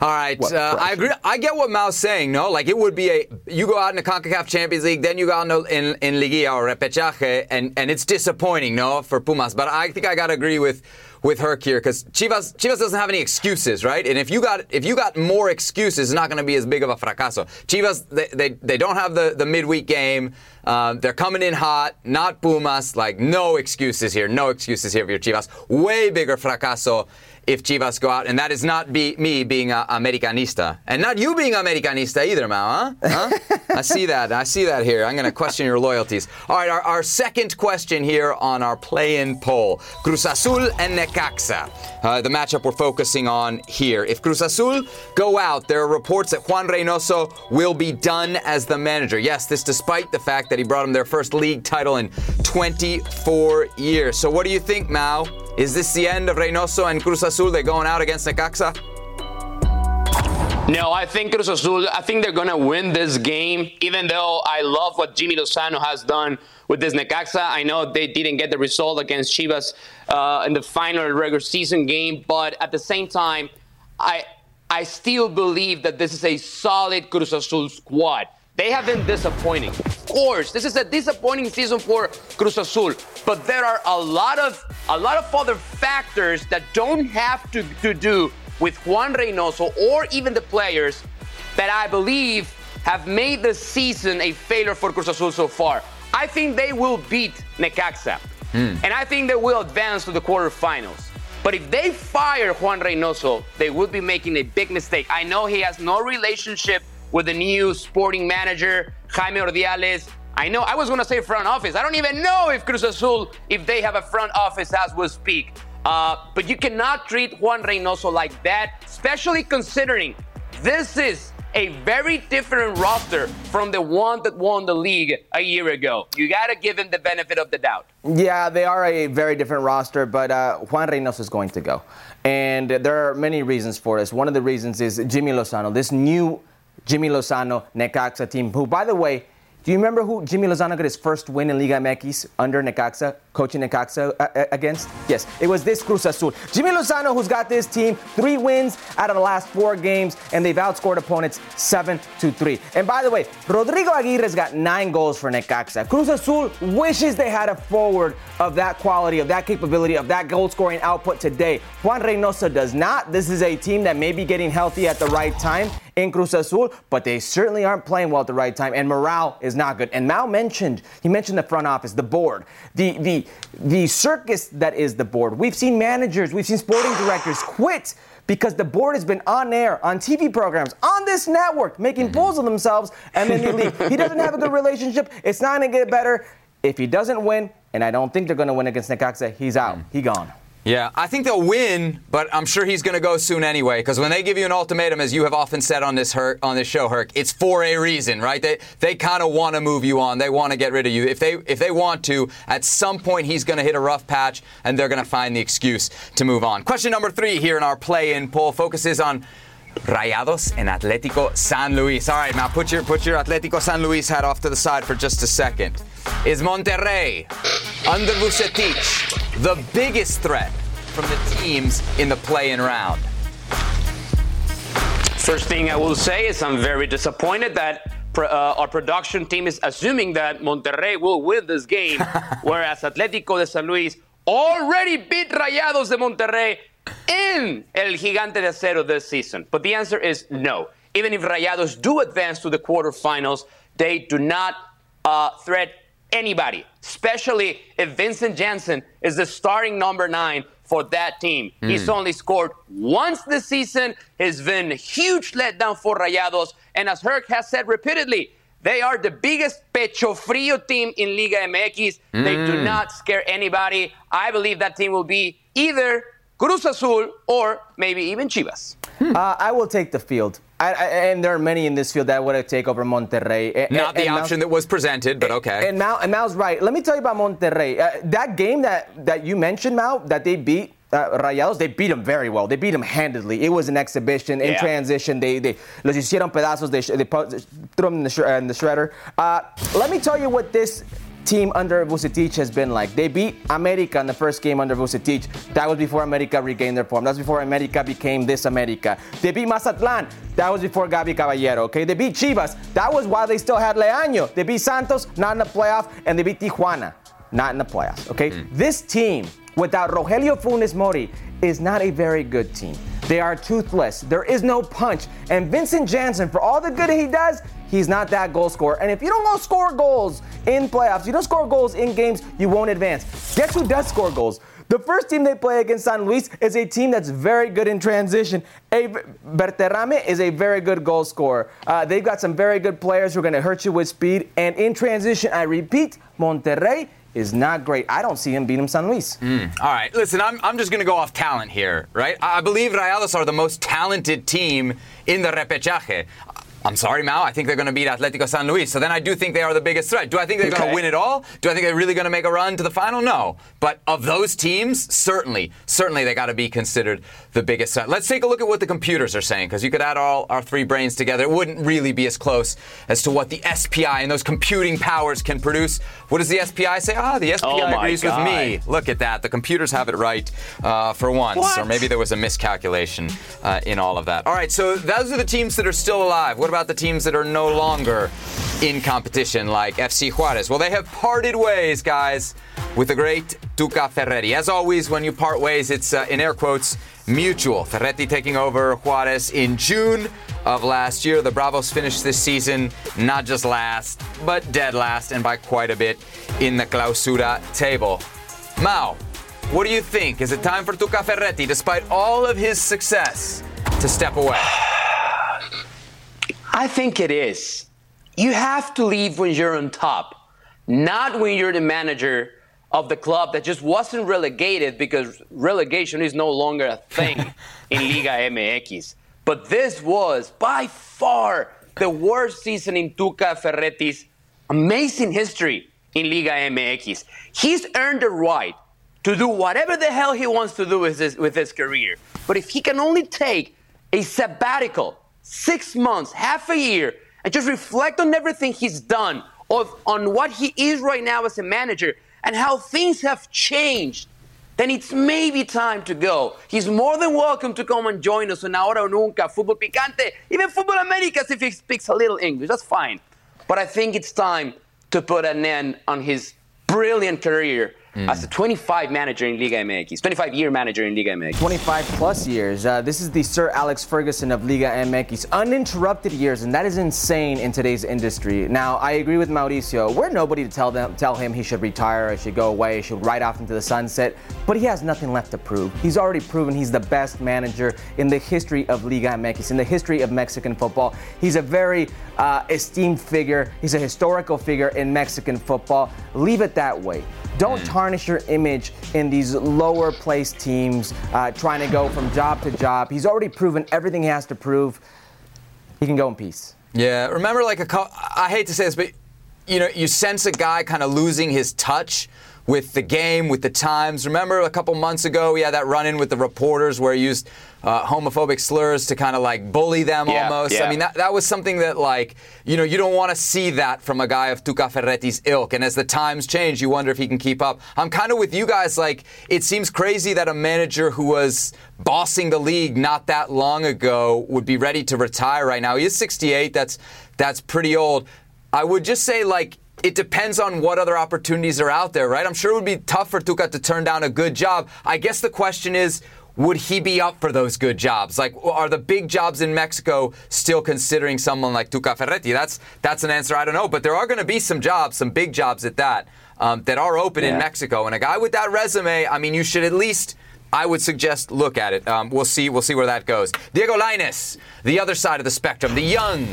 [SPEAKER 4] All right,
[SPEAKER 5] What
[SPEAKER 4] uh, I agree. I get what Mao's saying. No, like it would be a you go out in the Concacaf Champions League, then you go out in in, in Liguilla or Repechaje, and and it's disappointing, no, for Pumas. But I think I gotta agree with with Herc here because Chivas Chivas doesn't have any excuses, right? And if you got if you got more excuses, it's not going to be as big of a fracaso. Chivas they they, they don't have the the midweek game. Uh, they're coming in hot, not Pumas. Like no excuses here, no excuses here for your Chivas. Way bigger fracaso if Chivas go out, and that is not be, me being a Americanista, and not you being Americanista either, Mao. Huh? huh? I see that. I see that here. I'm going to question your loyalties. All right, our, our second question here on our play-in poll: Cruz Azul and Necaxa. Uh, the matchup we're focusing on here. If Cruz Azul go out, there are reports that Juan Reynoso will be done as the manager. Yes, this despite the fact that he brought them their first league title in 24 years. So, what do you think, Mao? Is this the end of Reynoso and Cruz Azul? They're going out against Necaxa?
[SPEAKER 8] No, I think Cruz Azul, I think they're going to win this game, even though I love what Jimmy Lozano has done with this Necaxa. I know they didn't get the result against Chivas uh, in the final regular season game, but at the same time, I, I still believe that this is a solid Cruz Azul squad. They have been disappointing. Of course, this is a disappointing season for Cruz Azul, but there are a lot of a lot of other factors that don't have to, to do with Juan Reynoso or even the players that I believe have made the season a failure for Cruz Azul so far. I think they will beat Necaxa, hmm. and I think they will advance to the quarterfinals. But if they fire Juan Reynoso, they would be making a big mistake. I know he has no relationship with the new sporting manager, Jaime Ordiales. I know I was going to say front office. I don't even know if Cruz Azul, if they have a front office as we speak. Uh, but you cannot treat Juan Reynoso like that, especially considering this is a very different roster from the one that won the league a year ago. You got to give him the benefit of the doubt.
[SPEAKER 5] Yeah, they are a very different roster, but uh, Juan Reynoso is going to go. And there are many reasons for this. One of the reasons is Jimmy Lozano, this new Jimmy Lozano Necaxa team, who, by the way, do you remember who Jimmy Lozano got his first win in Liga MX under Necaxa, coaching Necaxa uh, uh, against? Yes, it was this Cruz Azul. Jimmy Lozano, who's got this team three wins out of the last four games, and they've outscored opponents seven to three. And by the way, Rodrigo Aguirre's got nine goals for Necaxa. Cruz Azul wishes they had a forward of that quality, of that capability, of that goal scoring output today. Juan Reynoso does not. This is a team that may be getting healthy at the right time in Cruz Azul, but they certainly aren't playing well at the right time, and morale is not good. And Mao mentioned, he mentioned the front office, the board, the the the circus that is the board. We've seen managers, we've seen sporting directors quit because the board has been on air, on TV programs, on this network, making mm-hmm. fools of themselves, and then they leave. (laughs) he doesn't have a good relationship. It's not gonna get better. If he doesn't win, and I don't think they're gonna win against Necaxa, he's out. Mm. He gone.
[SPEAKER 4] Yeah, I think they'll win, but I'm sure he's going to go soon anyway. Because when they give you an ultimatum, as you have often said on this on this show, Herc, it's for a reason, right? They they kind of want to move you on. They want to get rid of you. If they if they want to, at some point he's going to hit a rough patch, and they're going to find the excuse to move on. Question number three here in our play-in poll focuses on Rayados and Atlético San Luis. All right, now put your put your Atlético San Luis hat off to the side for just a second. Is Monterrey under Vucetich the biggest threat from the teams in the play-in round?
[SPEAKER 8] First thing I will say is I'm very disappointed that uh, our production team is assuming that Monterrey will win this game, (laughs) whereas Atlético de San Luis already beat Rayados de Monterrey in El Gigante de Acero this season. But the answer is no. Even if Rayados do advance to the quarterfinals, they do not uh, threat anybody, especially if Vincent Janssen is the starting number nine for that team. Mm. He's only scored once this season. He's been a huge letdown for Rayados. And as Herc has said repeatedly, they are the biggest pecho frio team in Liga MX. Mm. They do not scare anybody. I believe that team will be either Cruz Azul or maybe even Chivas.
[SPEAKER 5] Hmm. Uh, I will take the field. I, I, and there are many in this field that would take over Monterrey.
[SPEAKER 4] Not
[SPEAKER 5] and,
[SPEAKER 4] the option that was presented, but okay.
[SPEAKER 5] And Mao, and Mao's right. Let me tell you about Monterrey. Uh, that game that, that you mentioned, Mal, that they beat uh, Rayados, they beat them very well. They beat them handedly. It was an exhibition in yeah. transition. They they los hicieron pedazos. They, they threw them in the, sh- in the shredder. Uh, let me tell you what this team under Vucetich has been like. They beat America in the first game under Vucetich. That was before America regained their form. That's before America became this America. They beat Mazatlan. That was before Gaby Caballero. Okay, they beat Chivas. That was while they still had Leaño. They beat Santos, not in the playoff, and they beat Tijuana, not in the playoffs. Okay, mm. this team without Rogelio Funes Mori is not a very good team. They are toothless. There is no punch. And Vincent Janssen, for all the good he does, he's not that goal scorer. And if you don't score goals in playoffs, you don't score goals in games, you won't advance. Guess who does score goals? The first team they play against San Luis is a team that's very good in transition. A Berterame is a very good goal scorer. Uh, they've got some very good players who are going to hurt you with speed. And in transition, I repeat, Monterrey is not great. I don't see him beat him San Luis.
[SPEAKER 4] Mm. All right, listen, I'm, I'm just going to go off talent here, right? I believe Rayados are the most talented team in the repechaje. I'm sorry, Mao. I think they're going to beat Atletico San Luis. So then I do think they are the biggest threat. Do I think they're okay. going to win it all? Do I think they're really going to make a run to the final? No. But of those teams, certainly, certainly they got to be considered the biggest threat. Let's take a look at what the computers are saying, because you could add all our three brains together. It wouldn't really be as close as to what the SPI and those computing powers can produce. What does the SPI say? Ah, the SPI
[SPEAKER 8] oh
[SPEAKER 4] agrees
[SPEAKER 8] God.
[SPEAKER 4] with me. Look at that. The computers have it right uh, for once.
[SPEAKER 8] What?
[SPEAKER 4] Or maybe there was a miscalculation uh, in all of that. All right, so those are the teams that are still alive. What about the teams that are no longer in competition, like FC Juarez. Well, they have parted ways, guys, with the great Tuca Ferretti. As always, when you part ways, it's uh, in air quotes mutual. Ferretti taking over Juarez in June of last year. The Bravos finished this season not just last, but dead last, and by quite a bit in the Clausura table. Mao, what do you think? Is it time for Tuca Ferretti, despite all of his success, to step away?
[SPEAKER 8] I think it is. You have to leave when you're on top, not when you're the manager of the club that just wasn't relegated because relegation is no longer a thing (laughs) in Liga MX. But this was by far the worst season in Tuca Ferretti's amazing history in Liga MX. He's earned the right to do whatever the hell he wants to do with his, with his career. But if he can only take a sabbatical six months, half a year, and just reflect on everything he's done, of, on what he is right now as a manager, and how things have changed, then it's maybe time to go. He's more than welcome to come and join us on Ahora o Nunca, Fútbol Picante, even Fútbol Americas if he speaks a little English. That's fine. But I think it's time to put an end on his brilliant career Mm. As a 25 manager in Liga MX, 25 year manager in Liga MX.
[SPEAKER 5] 25 plus years. Uh, this is the Sir Alex Ferguson of Liga MX. Uninterrupted years, and that is insane in today's industry. Now, I agree with Mauricio. We're nobody to tell them, tell him he should retire, he should go away, he should ride off into the sunset. But he has nothing left to prove. He's already proven he's the best manager in the history of Liga MX, in the history of Mexican football. He's a very uh, esteemed figure. He's a historical figure in Mexican football. Leave it that way. Don't
[SPEAKER 4] Mm.
[SPEAKER 5] tarnish your image in these lower placed teams uh, trying to go from job to job. He's already proven everything he has to prove. He can go in peace.
[SPEAKER 4] Yeah, remember like a cou- I hate to say this, but you know, you sense a guy kind of losing his touch with the game, with the times. Remember a couple months ago, he had that run-in with the reporters where he used uh, homophobic slurs to kind of like bully them
[SPEAKER 8] Yeah,
[SPEAKER 4] almost.
[SPEAKER 8] yeah.
[SPEAKER 4] I mean, that, that was something that like, you know, you don't want to see that from a guy of Tuca Ferretti's ilk. And as the times change, you wonder if he can keep up. I'm kind of with you guys. Like, it seems crazy that a manager who was bossing the league not that long ago would be ready to retire right now. He is 68. That's that's pretty old. I would just say like it depends on what other opportunities are out there, right? I'm sure it would be tough for Tuca to turn down a good job. I guess the question is, would he be up for those good jobs? Like, are the big jobs in Mexico still considering someone like Tuca Ferretti? That's that's an answer I don't know. But there are going to be some jobs, some big jobs at that, um, that are open in Mexico. And a guy with that resume, I mean, you should at least. I would suggest look at it. Um, we'll see. We'll see where that goes. Diego Lainez, the other side of the spectrum, the young.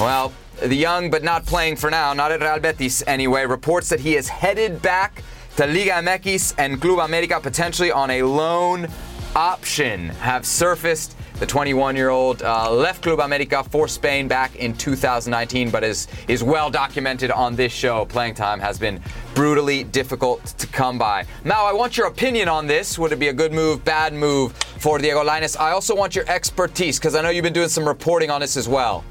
[SPEAKER 4] Well, the young, but not playing for now. Not at Real Betis anyway. Reports that he is headed back to Liga MX and Club America potentially on a loan option have surfaced. The 21-year-old uh, left Club America for Spain back in 2019, but is is well documented on this show. Playing time has been brutally difficult to come by. Now, I want your opinion on this. Would it be a good move, bad move for Diego Lainez? I also want your expertise because I know you've been doing some reporting on this as well.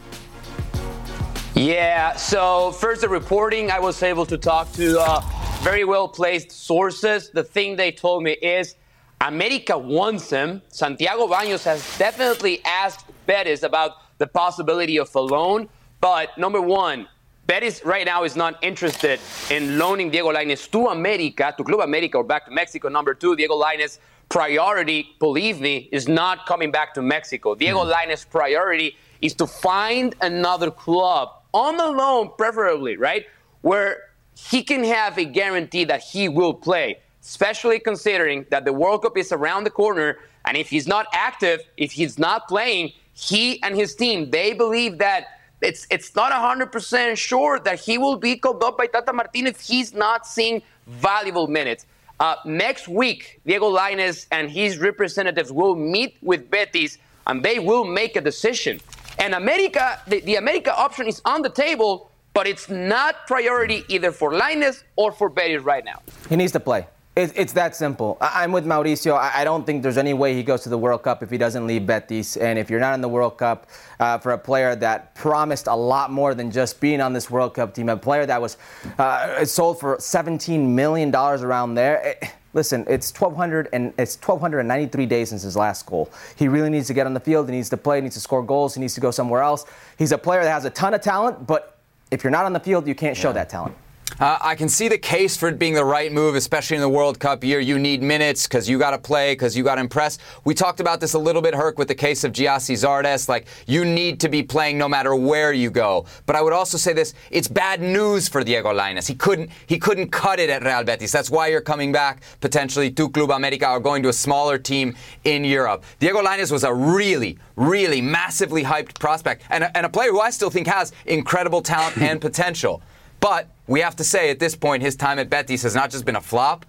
[SPEAKER 8] Yeah, so first the reporting, I was able to talk to uh, very well placed sources. The thing they told me is America wants him. Santiago Baños has definitely asked Betis about the possibility of a loan. But number one, Betis right now is not interested in loaning Diego Lainez to America, to Club America, or back to Mexico. Number two, Diego Lainez priority, believe me, is not coming back to Mexico. Diego Lainez priority is to find another club on the loan, preferably, right? Where he can have a guarantee that he will play, especially considering that the World Cup is around the corner. And if he's not active, if he's not playing, he and his team, they believe that it's it's not 100% sure that he will be called up by Tata Martino if he's not seeing valuable minutes. Uh, next week, Diego Lainez and his representatives will meet with Betis and they will make a decision. And America, the, the America option is on the table, but it's not priority either for Lainez or for Betis right now.
[SPEAKER 5] He needs to play. It's, it's that simple. I, I'm with Mauricio. I, I don't think there's any way he goes to the World Cup if he doesn't leave Betis. And if you're not in the World Cup uh, for a player that promised a lot more than just being on this World Cup team, a player that was uh, sold for 17 million dollars around there. eh, listen, it's 1,200 and it's 1,293 days since his last goal. He really needs to get on the field. He needs to play. He needs to score goals. He needs to go somewhere else. He's a player that has a ton of talent, but if you're not on the field, you can't show that talent.
[SPEAKER 4] Uh, I can see the case for it being the right move, especially in the World Cup year. You need minutes because you got to play, because you got to impress. We talked about this a little bit, Herc, with the case of Gyasi Zardes. Like, you need to be playing no matter where you go. But I would also say this: it's bad news for Diego Lainez. He couldn't, he couldn't cut it at Real Betis. That's why you're coming back potentially to Club America or going to a smaller team in Europe. Diego Lainez was a really, really massively hyped prospect and a, and a player who I still think has incredible talent and (laughs) potential. But we have to say at this point, his time at Betis has not just been a flop,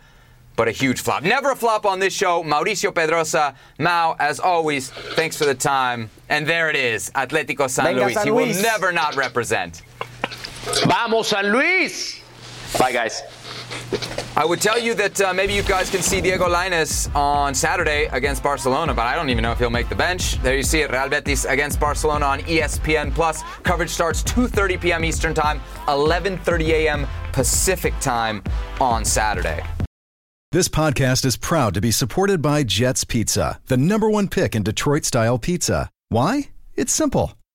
[SPEAKER 4] but a huge flop. Never a flop on this show. Mauricio Pedroza. Mao, as always, thanks for the time. And there it is, Atletico San
[SPEAKER 5] Venga,
[SPEAKER 4] Luis.
[SPEAKER 5] San
[SPEAKER 4] he will never not represent.
[SPEAKER 8] Vamos, San Luis! Bye, guys.
[SPEAKER 4] I would tell you that uh, maybe you guys can see Diego Lainez on Saturday against Barcelona, but I don't even know if he'll make the bench. There you see it, Real Betis against Barcelona on ESPN Plus. Coverage starts 2:30 p.m. Eastern Time, 11:30 a.m. Pacific Time on Saturday.
[SPEAKER 7] This podcast is proud to be supported by Jets Pizza, the number one pick in Detroit style pizza. Why? It's simple.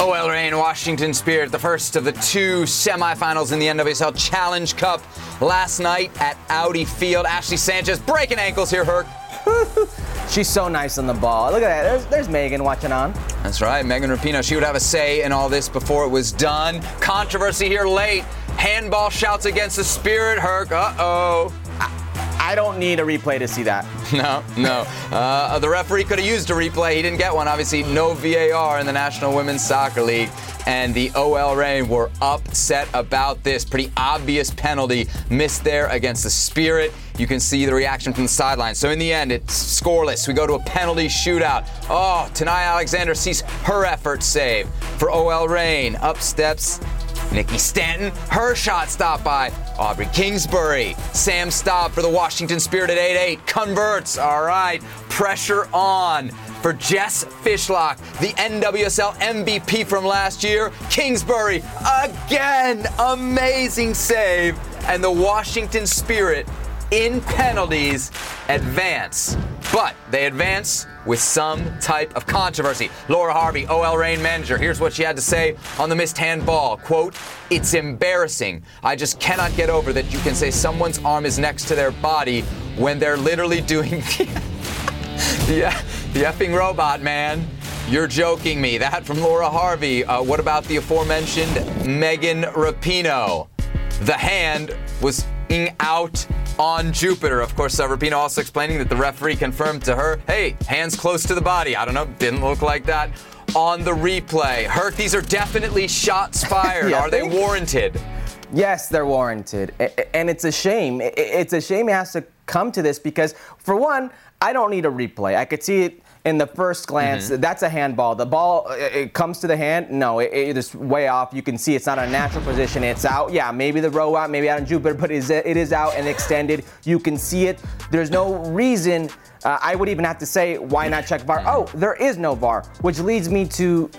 [SPEAKER 4] OL Reign, Washington Spirit, the first of the two semifinals in the NWSL Challenge Cup last night at Audi Field. Ashley Sanchez breaking ankles here, Herc. (laughs)
[SPEAKER 5] She's so nice on the ball. Look at that. There's, there's Megan watching on.
[SPEAKER 4] That's right, Megan Rapinoe. She would have a say in all this before it was done. Controversy here late. Handball shouts against the Spirit, Herc. Uh oh.
[SPEAKER 5] I don't need a replay to see that. (laughs)
[SPEAKER 4] No, no. Uh, the referee could have used a replay. He didn't get one. Obviously, no VAR in the National Women's Soccer League. And the OL Reign were upset about this. Pretty obvious penalty missed there against the Spirit. You can see the reaction from the sideline. So in the end, it's scoreless. We go to a penalty shootout. Oh, Tanai Alexander sees her effort save for OL Reign. Up steps Nikki Stanton, her shot stopped by Aubrey Kingsbury. Sam Staab for the Washington Spirit at 8-8 converts. All right, pressure on for Jess Fishlock, the NWSL MVP from last year. Kingsbury again, amazing save, and the Washington Spirit in penalties advance. But they advance with some type of controversy. Laura Harvey, OL Reign manager, here's what she had to say on the missed handball. Quote, it's embarrassing. I just cannot get over that you can say someone's arm is next to their body when they're literally doing (laughs) the, the effing robot, man. You're joking me. That from Laura Harvey. Uh, what about the aforementioned Megan Rapinoe? The hand was out on Jupiter. Of course, uh, Rapinoe also explaining that the referee confirmed to her, hey, hands close to the body. I don't know, didn't look like that on the replay. Herc, these are definitely shots (laughs) fired. are they warranted?
[SPEAKER 5] Yes, they're warranted. And it's a shame. It's a shame it has to come to this because, for one, I don't need a replay. I could see it in the first glance, mm-hmm. that's a handball. The ball it comes to the hand. No, it, it is way off. You can see it's not a natural position. It's out. Yeah, maybe the row out, maybe out in Jupiter, but it is, it is out and extended. You can see it. There's no reason. Uh, I would even have to say, why not check VAR? Oh, there is no VAR, which leads me to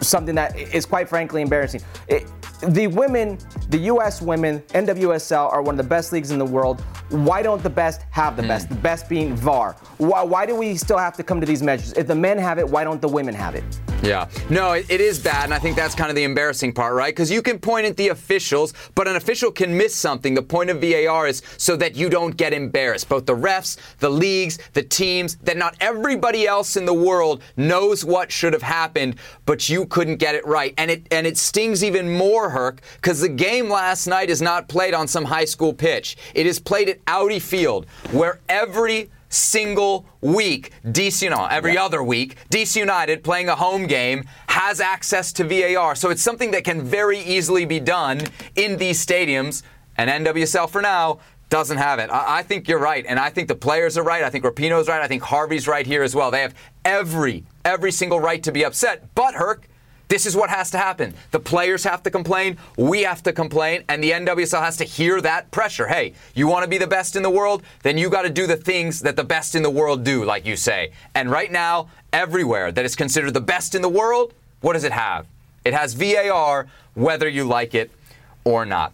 [SPEAKER 5] something that is quite frankly embarrassing. It, the women, the U.S. women, NWSL are one of the best leagues in the world. Why don't the best have the mm. best? The best being VAR. Why, why, do we still have to come to these measures? If the men have it, why don't the women have it?
[SPEAKER 4] Yeah. No, it, it is bad, and I think that's kind of the embarrassing part, right? Because you can point at the officials, but an official can miss something. The point of VAR is so that you don't get embarrassed. Both the refs, the leagues, the teams, that not everybody else in the world knows what should have happened, but you couldn't get it right. And it and it stings even more Herc, because the game last night is not played on some high school pitch. It is played at Audi Field, where every single week, DC, know, every yeah. other week, DC United playing a home game has access to VAR. So it's something that can very easily be done in these stadiums. And NWSL for now doesn't have it. I, I think you're right, and I think the players are right. I think Rapinoe's right. I think Harvey's right here as well. They have every every single right to be upset. But Herc, this is what has to happen. The players have to complain, we have to complain, and the NWSL has to hear that pressure. Hey, you want to be the best in the world? Then you got to do the things that the best in the world do, like you say. And right now, everywhere that is considered the best in the world, what does it have? It has VAR, whether you like it or not.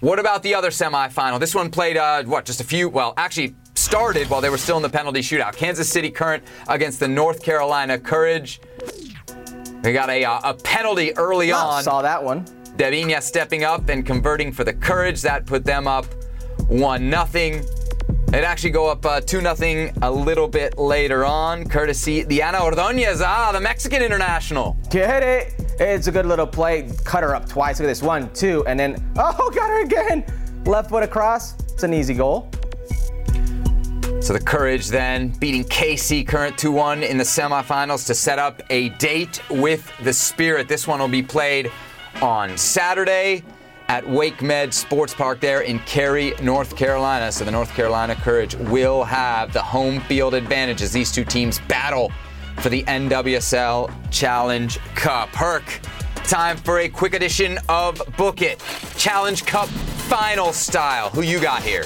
[SPEAKER 4] What about the other semifinal? This one played, uh, what, just a few, well, actually started while they were still in the penalty shootout. Kansas City Current against the North Carolina Courage. We got a, uh, a penalty early
[SPEAKER 5] oh,
[SPEAKER 4] on.
[SPEAKER 5] Saw that one.
[SPEAKER 4] Debinha stepping up and converting for the Courage. That put them up 1 nothing. It actually go up uh, 2 nothing a little bit later on, courtesy Diana Ordonez, ah, the Mexican international.
[SPEAKER 5] Get it. It's a good little play. Cut her up twice. Look at this. One, two, and then, oh, (laughs) got her again. Left foot across. It's an easy goal.
[SPEAKER 4] So the Courage then beating KC current 2 1 in the semifinals to set up a date with the Spirit. This one will be played on Saturday at WakeMed Sports Park there in Cary, North Carolina. So the North Carolina Courage will have the home field advantage as these two teams battle for the NWSL Challenge Cup. Herc, time for a quick edition of Book It. Challenge Cup final style. Who you got here?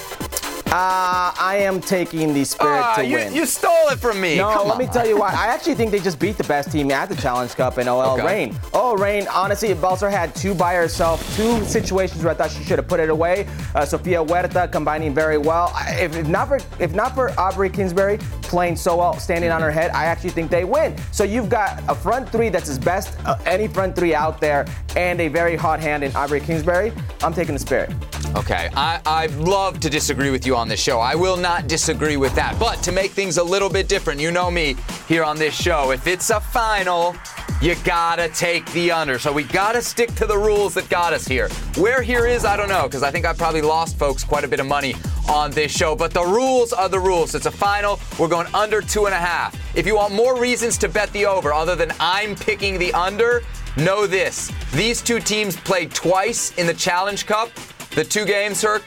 [SPEAKER 5] Uh, I am taking the Spirit
[SPEAKER 4] Ah,
[SPEAKER 5] to
[SPEAKER 4] you,
[SPEAKER 5] win.
[SPEAKER 4] you stole it from me.
[SPEAKER 5] No,
[SPEAKER 4] Come
[SPEAKER 5] let me tell you why. I actually think they just beat the best team at the Challenge Cup in OL
[SPEAKER 4] Okay.
[SPEAKER 5] Reign. Oh, Reign, honestly, Balcer had two by herself, two situations where I thought she should have put it away. Uh, Sofia Huerta combining very well. I- If, if not for if not for Aubrey Kingsbury playing so well, standing on her head, I actually think they win. So you've got a front three that's as best uh, any front three out there, and a very hot hand in Aubrey Kingsbury. I'm taking the Spirit.
[SPEAKER 4] Okay, I, I'd love to disagree with you on this show. I will not disagree with that. But to make things a little bit different, you know me here on this show. If it's a final, you gotta take the under. So we gotta stick to the rules that got us here. Where here is, I don't know, because I think I probably lost folks quite a bit of money on this show. But the rules are the rules. It's a final. We're going under two and a half. If you want more reasons to bet the over, other than I'm picking the under, know this. These two teams played twice in the Challenge Cup. The two games, Herc,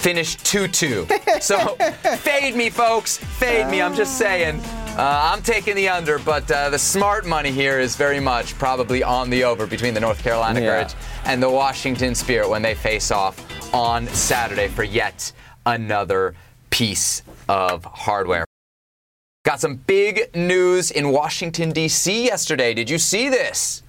[SPEAKER 4] finished 2 2. So (laughs) fade me, folks. Fade me. I'm just saying. Uh, I'm taking the under, but uh, the smart money here is very much probably on the over between the North Carolina
[SPEAKER 5] Yeah.
[SPEAKER 4] Courage and the Washington Spirit when they face off on Saturday for yet another piece of hardware. Got some big news in Washington, D.C. yesterday. Did you see this?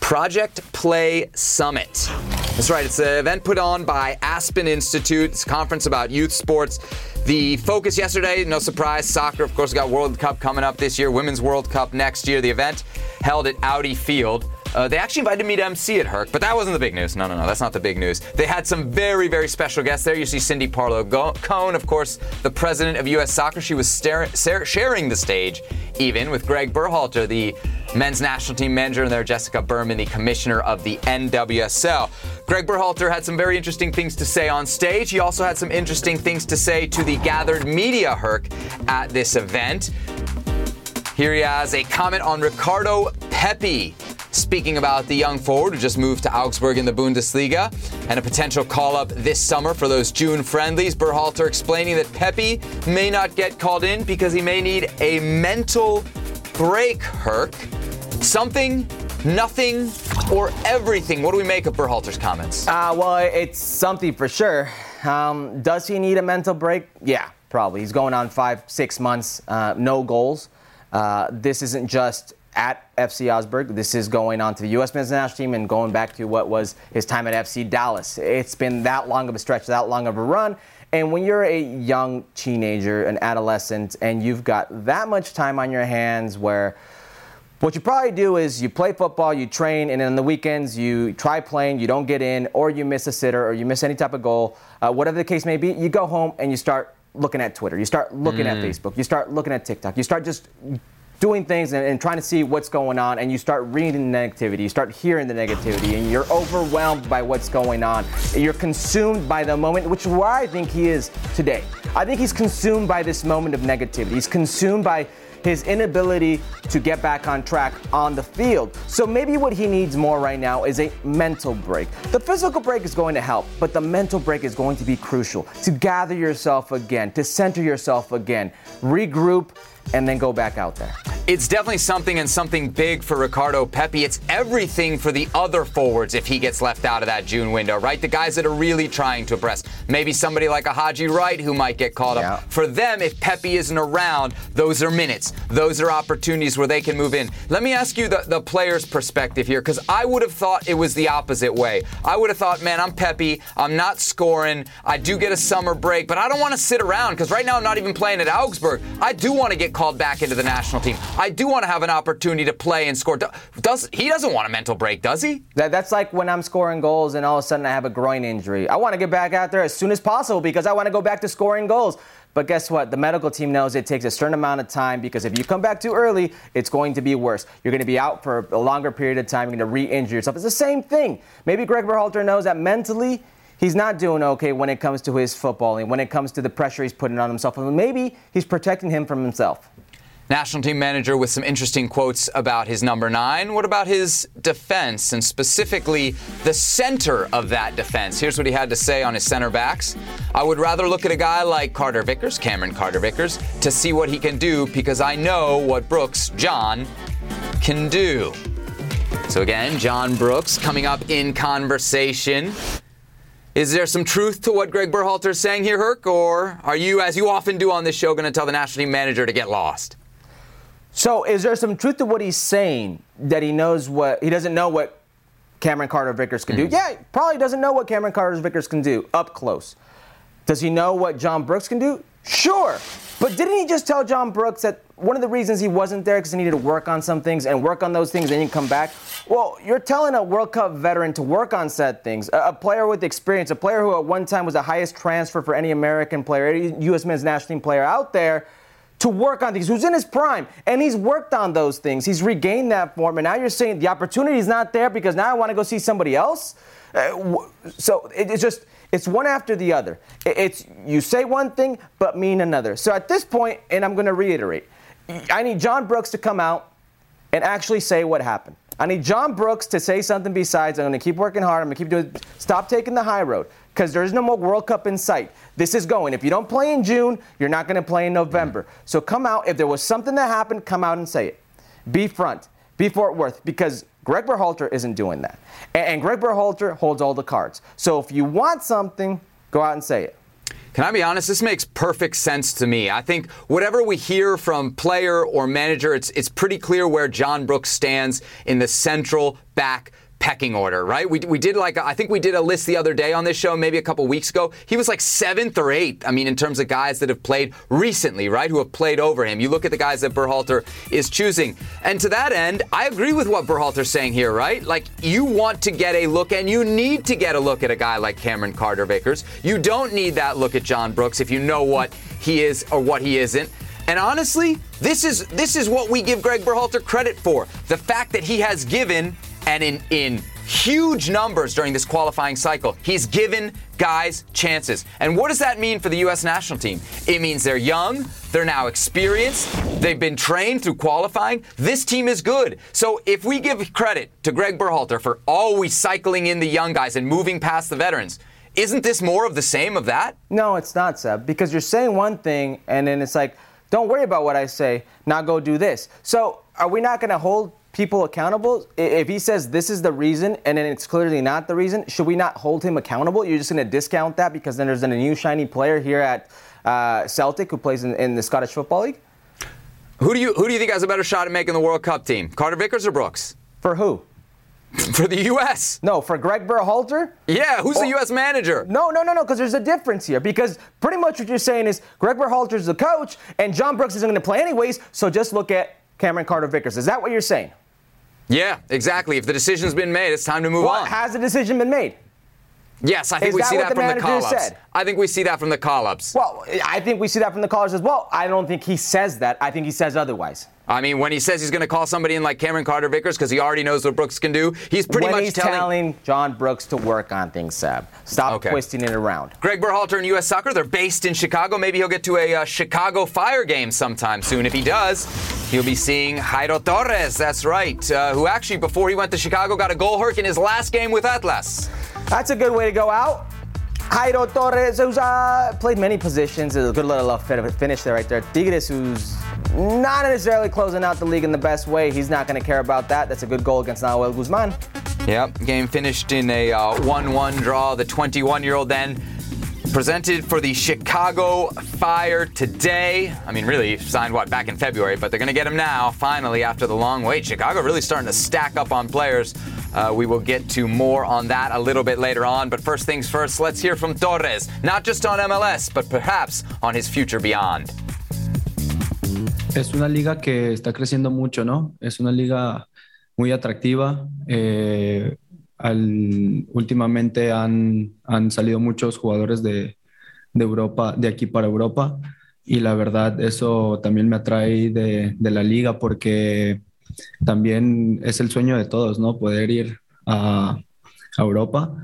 [SPEAKER 4] Project Play Summit. That's right, it's an event put on by Aspen Institute. It's a conference about youth sports. The focus yesterday, no surprise, soccer. Of course, got World Cup coming up this year, Women's World Cup next year. The event held at Audi Field. Uh, they actually invited me to MC it, Herc, but that wasn't the big news. No, no, no, that's not the big news. They had some very, very special guests there. You see Cindy Parlow Go- Cone, of course, the president of U.S. Soccer. She was sa- sharing the stage, even with Greg Berhalter, the men's national team manager, and there Jessica Berman, the commissioner of the NWSL. Greg Berhalter had some very interesting things to say on stage. He also had some interesting things to say to the gathered media, Herc, at this event. Here he has a comment on Ricardo Pepi. Speaking about the young forward who just moved to Augsburg in the Bundesliga and a potential call up this summer for those June friendlies, Berhalter explaining that Pepi may not get called in because he may need a mental break, Herc. Something, nothing, or everything. What do we make of Berhalter's comments?
[SPEAKER 5] Uh, well, it's something for sure. Um, does he need a mental break? Yeah, probably. He's going on five, six months, uh, no goals. Uh, this isn't just at FC Augsburg. This is going on to the U.S. men's national team and going back to what was his time at FC Dallas. It's been that long of a stretch, that long of a run. And when you're a young teenager, an adolescent, and you've got that much time on your hands where what you probably do is you play football, you train, and then on the weekends you try playing, you don't get in, or you miss a sitter, or you miss any type of goal, uh, whatever the case may be, you go home and you start looking at Twitter, you start looking at Facebook, you start looking at TikTok, you start just doing things and, and trying to see what's going on, and you start reading the negativity, you start hearing the negativity, and you're overwhelmed by what's going on. You're consumed by the moment, which is where I think he is today. I think he's consumed by this moment of negativity. He's consumed by his inability to get back on track on the field. So maybe what he needs more right now is a mental break. The physical break is going to help, but the mental break is going to be crucial to gather yourself again, to center yourself again, regroup, and then go back out there.
[SPEAKER 4] It's definitely something and something big for Ricardo Pepi. It's everything for the other forwards if he gets left out of that June window, right? The guys that are really trying to impress. Maybe somebody like a Haji Wright who might get called
[SPEAKER 5] Yeah.
[SPEAKER 4] up. For them, if Pepi isn't around, those are minutes. Those are opportunities where they can move in. Let me ask you the, the player's perspective here, because I would have thought it was the opposite way. I would have thought, man, I'm Pepi. I'm not scoring. I do get a summer break, but I don't want to sit around because right now I'm not even playing at Augsburg. I do want to get called back into the national team. I do want to have an opportunity to play and score. Does he doesn't want a mental break, does he?
[SPEAKER 5] That, that's like when I'm scoring goals and all of a sudden I have a groin injury. I want to get back out there as soon as possible because I want to go back to scoring goals. But guess what? The medical team knows it takes a certain amount of time because if you come back too early, it's going to be worse. You're going to be out for a longer period of time. You're going to re-injure yourself. It's the same thing. Maybe Greg Berhalter knows that mentally he's not doing okay when it comes to his footballing, when it comes to the pressure he's putting on himself. Maybe he's protecting him from himself.
[SPEAKER 4] National team manager with some interesting quotes about his number nine. What about his defense and specifically the center of that defense? Here's what he had to say on his center backs. I would rather look at a guy like Carter Vickers, Cameron Carter Vickers, to see what he can do because I know what Brooks, John, can do. So again, John Brooks coming up in conversation. Is there some truth to what Greg Berhalter is saying here, Herc, or are you, as you often do on this show, going to tell the national team manager to get lost?
[SPEAKER 5] So, is there some truth to what he's saying that he knows what he doesn't know what Cameron Carter Vickers can
[SPEAKER 4] Mm-hmm.
[SPEAKER 5] do? Yeah, probably doesn't know what Cameron Carter Vickers can do up close. Does he know what John Brooks can do? Sure. But didn't he just tell John Brooks that one of the reasons he wasn't there because he needed to work on some things and work on those things and then come back? Well, you're telling a World Cup veteran to work on said things, a, player with experience, a player who at one time was the highest transfer for any American player, any U.S. men's national team player out there, to work on things, who's in his prime, and he's worked on those things. He's regained that form, and now you're saying the opportunity is not there because now I want to go see somebody else? Uh, so it, it's just it's one after the other. It's you say one thing but mean another. So at this point, and I'm going to reiterate, I need John Brooks to come out and actually say what happened. I need John Brooks to say something besides, I'm going to keep working hard. I'm going to keep doing, stop taking the high road because there's no more World Cup in sight. This is going. If you don't play in June, you're not going to play in November. So come out. If there was something that happened, come out and say it. Be front. Be Fort Worth because Greg Berhalter isn't doing that. And, Greg Berhalter holds all the cards. So if you want something, go out and say it.
[SPEAKER 4] Can I be honest? This makes perfect sense to me. I think whatever we hear from player or manager, it's it's pretty clear where John Brooks stands in the central back pecking order, right? We, we did like, I think we did a list the other day on this show, maybe a couple weeks ago. He was like seventh or eighth, I mean, in terms of guys that have played recently, right? Who have played over him. You look at the guys that Berhalter is choosing. And to that end, I agree with what Berhalter's saying here, right? Like, you want to get a look and you need to get a look at a guy like Cameron Carter Vickers. You don't need that look at John Brooks if you know what he is or what he isn't. And honestly, this is this is what we give Greg Berhalter credit for. The fact that he has given and in in huge numbers during this qualifying cycle, he's given guys chances. And what does that mean for the US national team? It means they're young, they're now experienced, they've been trained through qualifying. This team is good. So if we give credit to Greg Berhalter for always cycling in the young guys and moving past the veterans, isn't this more of the same of that?
[SPEAKER 5] No, it's not, Seb, because you're saying one thing and then it's like, don't worry about what I say, now go do this. So are we not going to hold people accountable? If he says this is the reason and then it's clearly not the reason, should we not hold him accountable? You're just going to discount that because then there's a new shiny player here at uh, Celtic who plays in, in the Scottish Football League?
[SPEAKER 4] Who do you who do you think has a better shot at making the World Cup team? Carter Vickers or Brooks?
[SPEAKER 5] For who? (laughs)
[SPEAKER 4] For the U.S.
[SPEAKER 5] No, for Greg Berhalter?
[SPEAKER 4] Yeah, who's
[SPEAKER 5] Oh.
[SPEAKER 4] the U.S. manager?
[SPEAKER 5] No, no, no, no, because there's a difference here. Because pretty much what you're saying is Greg Berhalter is the coach and John Brooks isn't going to play anyways, so just look at Cameron Carter Vickers. Is that what you're saying?
[SPEAKER 4] Yeah, exactly. If the decision's been made, it's time to move
[SPEAKER 5] Well,
[SPEAKER 4] on.
[SPEAKER 5] has the decision been made?
[SPEAKER 4] Yes, I think
[SPEAKER 5] is
[SPEAKER 4] we
[SPEAKER 5] that
[SPEAKER 4] see that
[SPEAKER 5] the
[SPEAKER 4] from the
[SPEAKER 5] manager
[SPEAKER 4] call-ups. I think we see that from the call-ups.
[SPEAKER 5] Well, I think we see that from the callers as well. I don't think he says that. I think he says otherwise.
[SPEAKER 4] I mean, when he says he's going to call somebody in like Cameron Carter Vickers because he already knows what Brooks can do, he's pretty
[SPEAKER 5] when
[SPEAKER 4] much
[SPEAKER 5] he's
[SPEAKER 4] telling.
[SPEAKER 5] telling John Brooks to work on things, Seb. Stop
[SPEAKER 4] Okay.
[SPEAKER 5] twisting it around.
[SPEAKER 4] Greg Berhalter and U.S. Soccer, they're based in Chicago. Maybe he'll get to a uh, Chicago Fire game sometime soon. If he does, he'll be seeing Jairo Torres. That's right. Uh, who actually, before he went to Chicago, got a goal herc in his last game with Atlas.
[SPEAKER 5] That's a good way to go out. Jairo Torres, who's uh, played many positions, a good little uh, finish there right there. Tigres, who's not necessarily closing out the league in the best way. He's not going to care about that. That's a good goal against Nahuel Guzman.
[SPEAKER 4] Yep, game finished in a 1 1 draw. The 21 year old then presented for the Chicago Fire today. I mean, really, signed what, back in February, but they're going to get him now, finally, after the long wait. Chicago really starting to stack up on players. Uh, we will get to more on that a little bit later on. But first things first, let's hear from Torres, not just on MLS, but perhaps on his future beyond.
[SPEAKER 10] Es una liga que está creciendo mucho, ¿no? Es una liga muy atractiva. Eh, al- últimamente han, han salido muchos jugadores de, de Europa, de aquí para Europa, y la verdad eso también me atrae de, de la liga porque también es el sueño de todos, ¿no? Poder ir a, a Europa.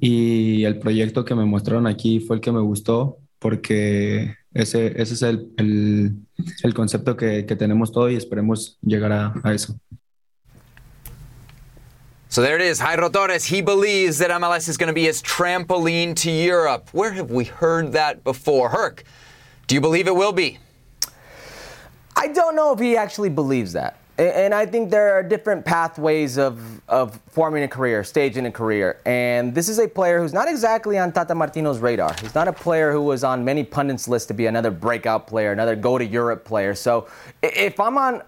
[SPEAKER 10] Y el proyecto que me mostraron aquí fue el que me gustó porque ese, ese es el, el, el concepto que, que tenemos todo y esperemos llegar a, a eso.
[SPEAKER 4] So there it is, Jairo Torres. He believes that MLS is going to be his trampoline to Europe. Where have we heard that before? Herc, do you believe it will be?
[SPEAKER 5] I don't know if he actually believes that. And I think there are different pathways of, of forming a career, staging a career. And this is a player who's not exactly on Tata Martino's radar. He's not a player who was on many pundits' lists to be another breakout player, another go to Europe player. So if I'm on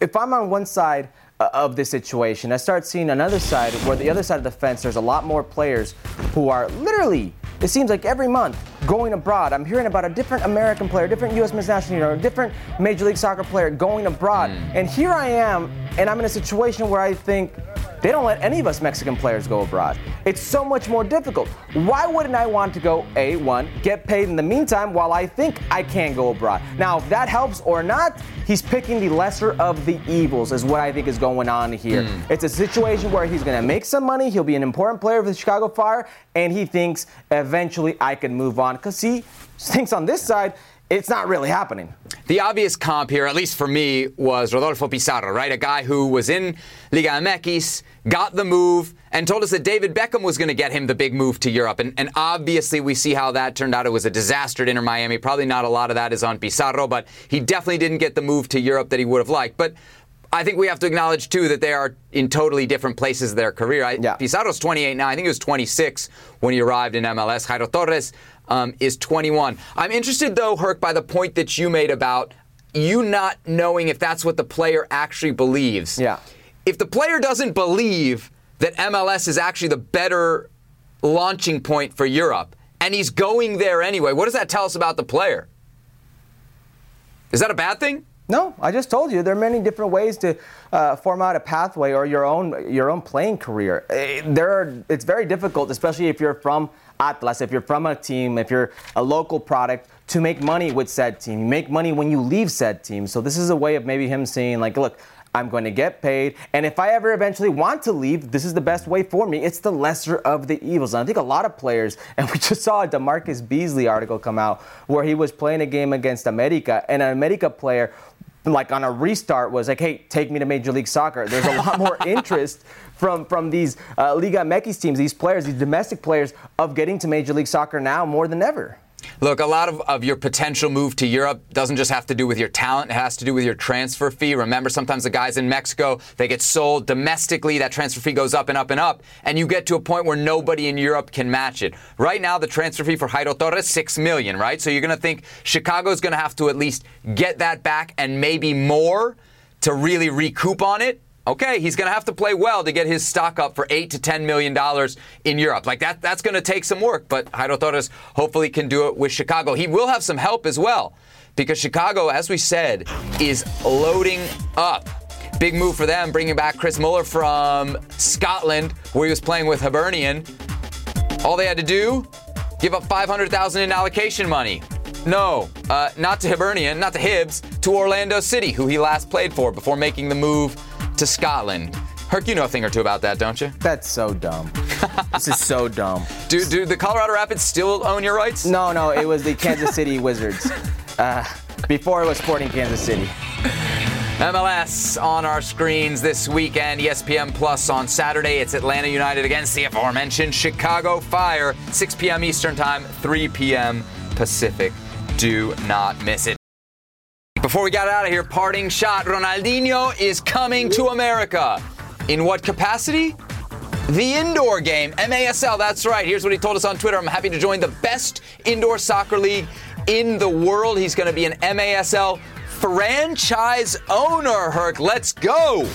[SPEAKER 5] if I'm on one side of this situation, I start seeing another side where the other side of the fence, there's a lot more players who are literally it seems like every month going abroad, I'm hearing about a different American player, different U.S. men's national team, or a different Major League Soccer player going abroad. Mm. And here I am, and I'm in a situation where I think they don't let any of us Mexican players go abroad. It's so much more difficult. Why wouldn't I want to go A1, get paid in the meantime while I think I can go abroad? Now, if that helps or not, he's picking the lesser of the evils, is what I think is going on here. Mm. It's a situation where he's going to make some money, he'll be an important player for the Chicago Fire, and he thinks eventually I can move on because he thinks on this side it's not really happening.
[SPEAKER 4] The obvious comp here, at least for me, was Rodolfo Pizarro, right? A guy who was in Liga MX, got the move, and told us that David Beckham was going to get him the big move to Europe. And, and, obviously, we see how that turned out. It was a disaster at Inter Miami. Probably not a lot of that is on Pizarro, but he definitely didn't get the move to Europe that he would have liked. But I think we have to acknowledge too that they are in totally different places of their career. I, yeah. Pizarro's 28 now. I think he was 26 when he arrived in MLS. Jairo Torres um, is 21. I'm interested though, Herc, by the point that you made about you not knowing if that's what the player actually believes.
[SPEAKER 5] Yeah.
[SPEAKER 4] If the player doesn't believe that MLS is actually the better launching point for Europe, and he's going there anyway, what does that tell us about the player? Is that a bad thing?
[SPEAKER 5] No, I just told you there are many different ways to uh, form out a pathway or your own your own playing career. Eh, there are, it's very difficult, especially if you're from Atlas, if you're from a team, if you're a local product, to make money with said team. You make money when you leave said team. So this is a way of maybe him saying like, look, I'm going to get paid. And if I ever eventually want to leave, this is the best way for me. It's the lesser of the evils. And I think a lot of players, (laughs) and we just saw a DaMarcus Beasley article come out where he was playing a game against America, and an America player like on a restart was like, hey, take me to Major League Soccer. There's a lot more (laughs) interest from from these uh, Liga MX teams, these players, these domestic players, of getting to Major League Soccer now more than ever.
[SPEAKER 4] Look, a lot of, of your potential move to Europe doesn't just have to do with your talent, it has to do with your transfer fee. Remember, sometimes the guys in Mexico, they get sold domestically, that transfer fee goes up and up and up, and you get to a point where nobody in Europe can match it. Right now, the transfer fee for Jairo Torres, six million, right? So you're gonna think Chicago's gonna have to at least get that back and maybe more to really recoup on it. Okay, he's going to have to play well to get his stock up for eight to ten million dollars in Europe. Like that, that's going to take some work. But Jairo Torres hopefully can do it with Chicago. He will have some help as well, because Chicago, as we said, is loading up. Big move for them, bringing back Chris Mueller from Scotland, where he was playing with Hibernian. All they had to do, give up 500,000 in allocation money. No, uh, not to Hibernian, not to Hibs, to Orlando City, who he last played for before making the move to Scotland. Herc, you know a thing or two about that, don't you?
[SPEAKER 5] That's so dumb. this is so (laughs) dumb.
[SPEAKER 4] Do, do the Colorado Rapids still own your rights?
[SPEAKER 5] No, no, it was the Kansas City (laughs) Wizards. Uh, before it was Sporting Kansas City.
[SPEAKER 4] MLS on our screens this weekend. ESPN Plus on Saturday. It's Atlanta United against the aforementioned Chicago Fire. 6 p.m. Eastern Time, 3 p.m. Pacific. Do not miss it. Before we got out of here, parting shot Ronaldinho is coming to America. In what capacity? The indoor game, MASL, that's right. Here's what he told us on Twitter. I'm happy to join the best indoor soccer league in the world. He's going to be an MASL franchise owner, Herc. Let's go.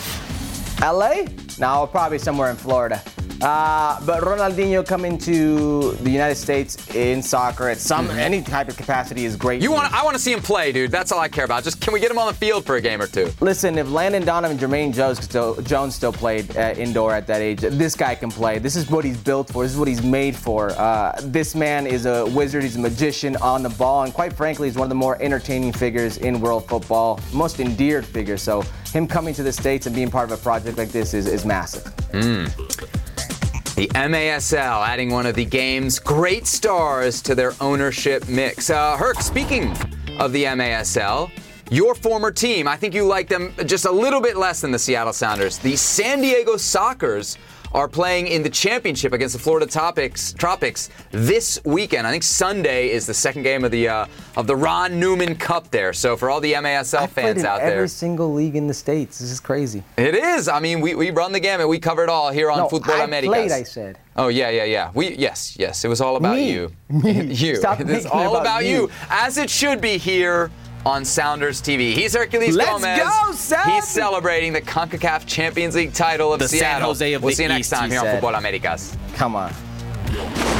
[SPEAKER 5] LA? No, probably somewhere in Florida. Uh, but Ronaldinho coming to the United States in soccer at some mm-hmm. any type of capacity is great.
[SPEAKER 4] You want? I want to see him play, dude. That's all I care about. Just can we get him on the field for a game or two?
[SPEAKER 5] Listen, if Landon Donovan, Jermaine Jones still, Jones still played uh, indoor at that age, this guy can play. This is what he's built for. This is what he's made for. Uh, this man is a wizard. He's a magician on the ball, and quite frankly, he's one of the more entertaining figures in world football, most endeared figure. So him coming to the states and being part of a project like this is, is massive.
[SPEAKER 4] Mm. The MASL adding one of the game's great stars to their ownership mix. Uh, Herc, speaking of the MASL, your former team, I think you like them just a little bit less than the Seattle Sounders. The San Diego Sockers are playing in the championship against the Florida Tropics, Tropics this weekend. I think Sunday is the second game of the uh, of the Ron Newman Cup there. So for all the MASL fans
[SPEAKER 5] in
[SPEAKER 4] out
[SPEAKER 5] every
[SPEAKER 4] there,
[SPEAKER 5] single league in the states. This is crazy.
[SPEAKER 4] it is. I mean, we, we run the gamut. We cover it all here on
[SPEAKER 5] no,
[SPEAKER 4] Futbol
[SPEAKER 5] I
[SPEAKER 4] Americas.
[SPEAKER 5] played. I said.
[SPEAKER 4] Oh yeah, yeah, yeah. We yes, yes. It was all about
[SPEAKER 5] Me.
[SPEAKER 4] you.
[SPEAKER 5] Me. (laughs)
[SPEAKER 4] you.
[SPEAKER 5] Stop
[SPEAKER 4] It's all
[SPEAKER 5] about
[SPEAKER 4] about you.
[SPEAKER 5] you.
[SPEAKER 4] as it should be here on Sounders TV. He's Herculez
[SPEAKER 5] Let's
[SPEAKER 4] Gomez.
[SPEAKER 5] go, Seb!
[SPEAKER 4] He's celebrating the CONCACAF Champions League title of
[SPEAKER 5] The San
[SPEAKER 4] Seattle.
[SPEAKER 5] Jose of
[SPEAKER 4] we'll
[SPEAKER 5] the
[SPEAKER 4] see you next
[SPEAKER 5] East,
[SPEAKER 4] time
[SPEAKER 5] he
[SPEAKER 4] here on. Futbol Americas.
[SPEAKER 5] Come on.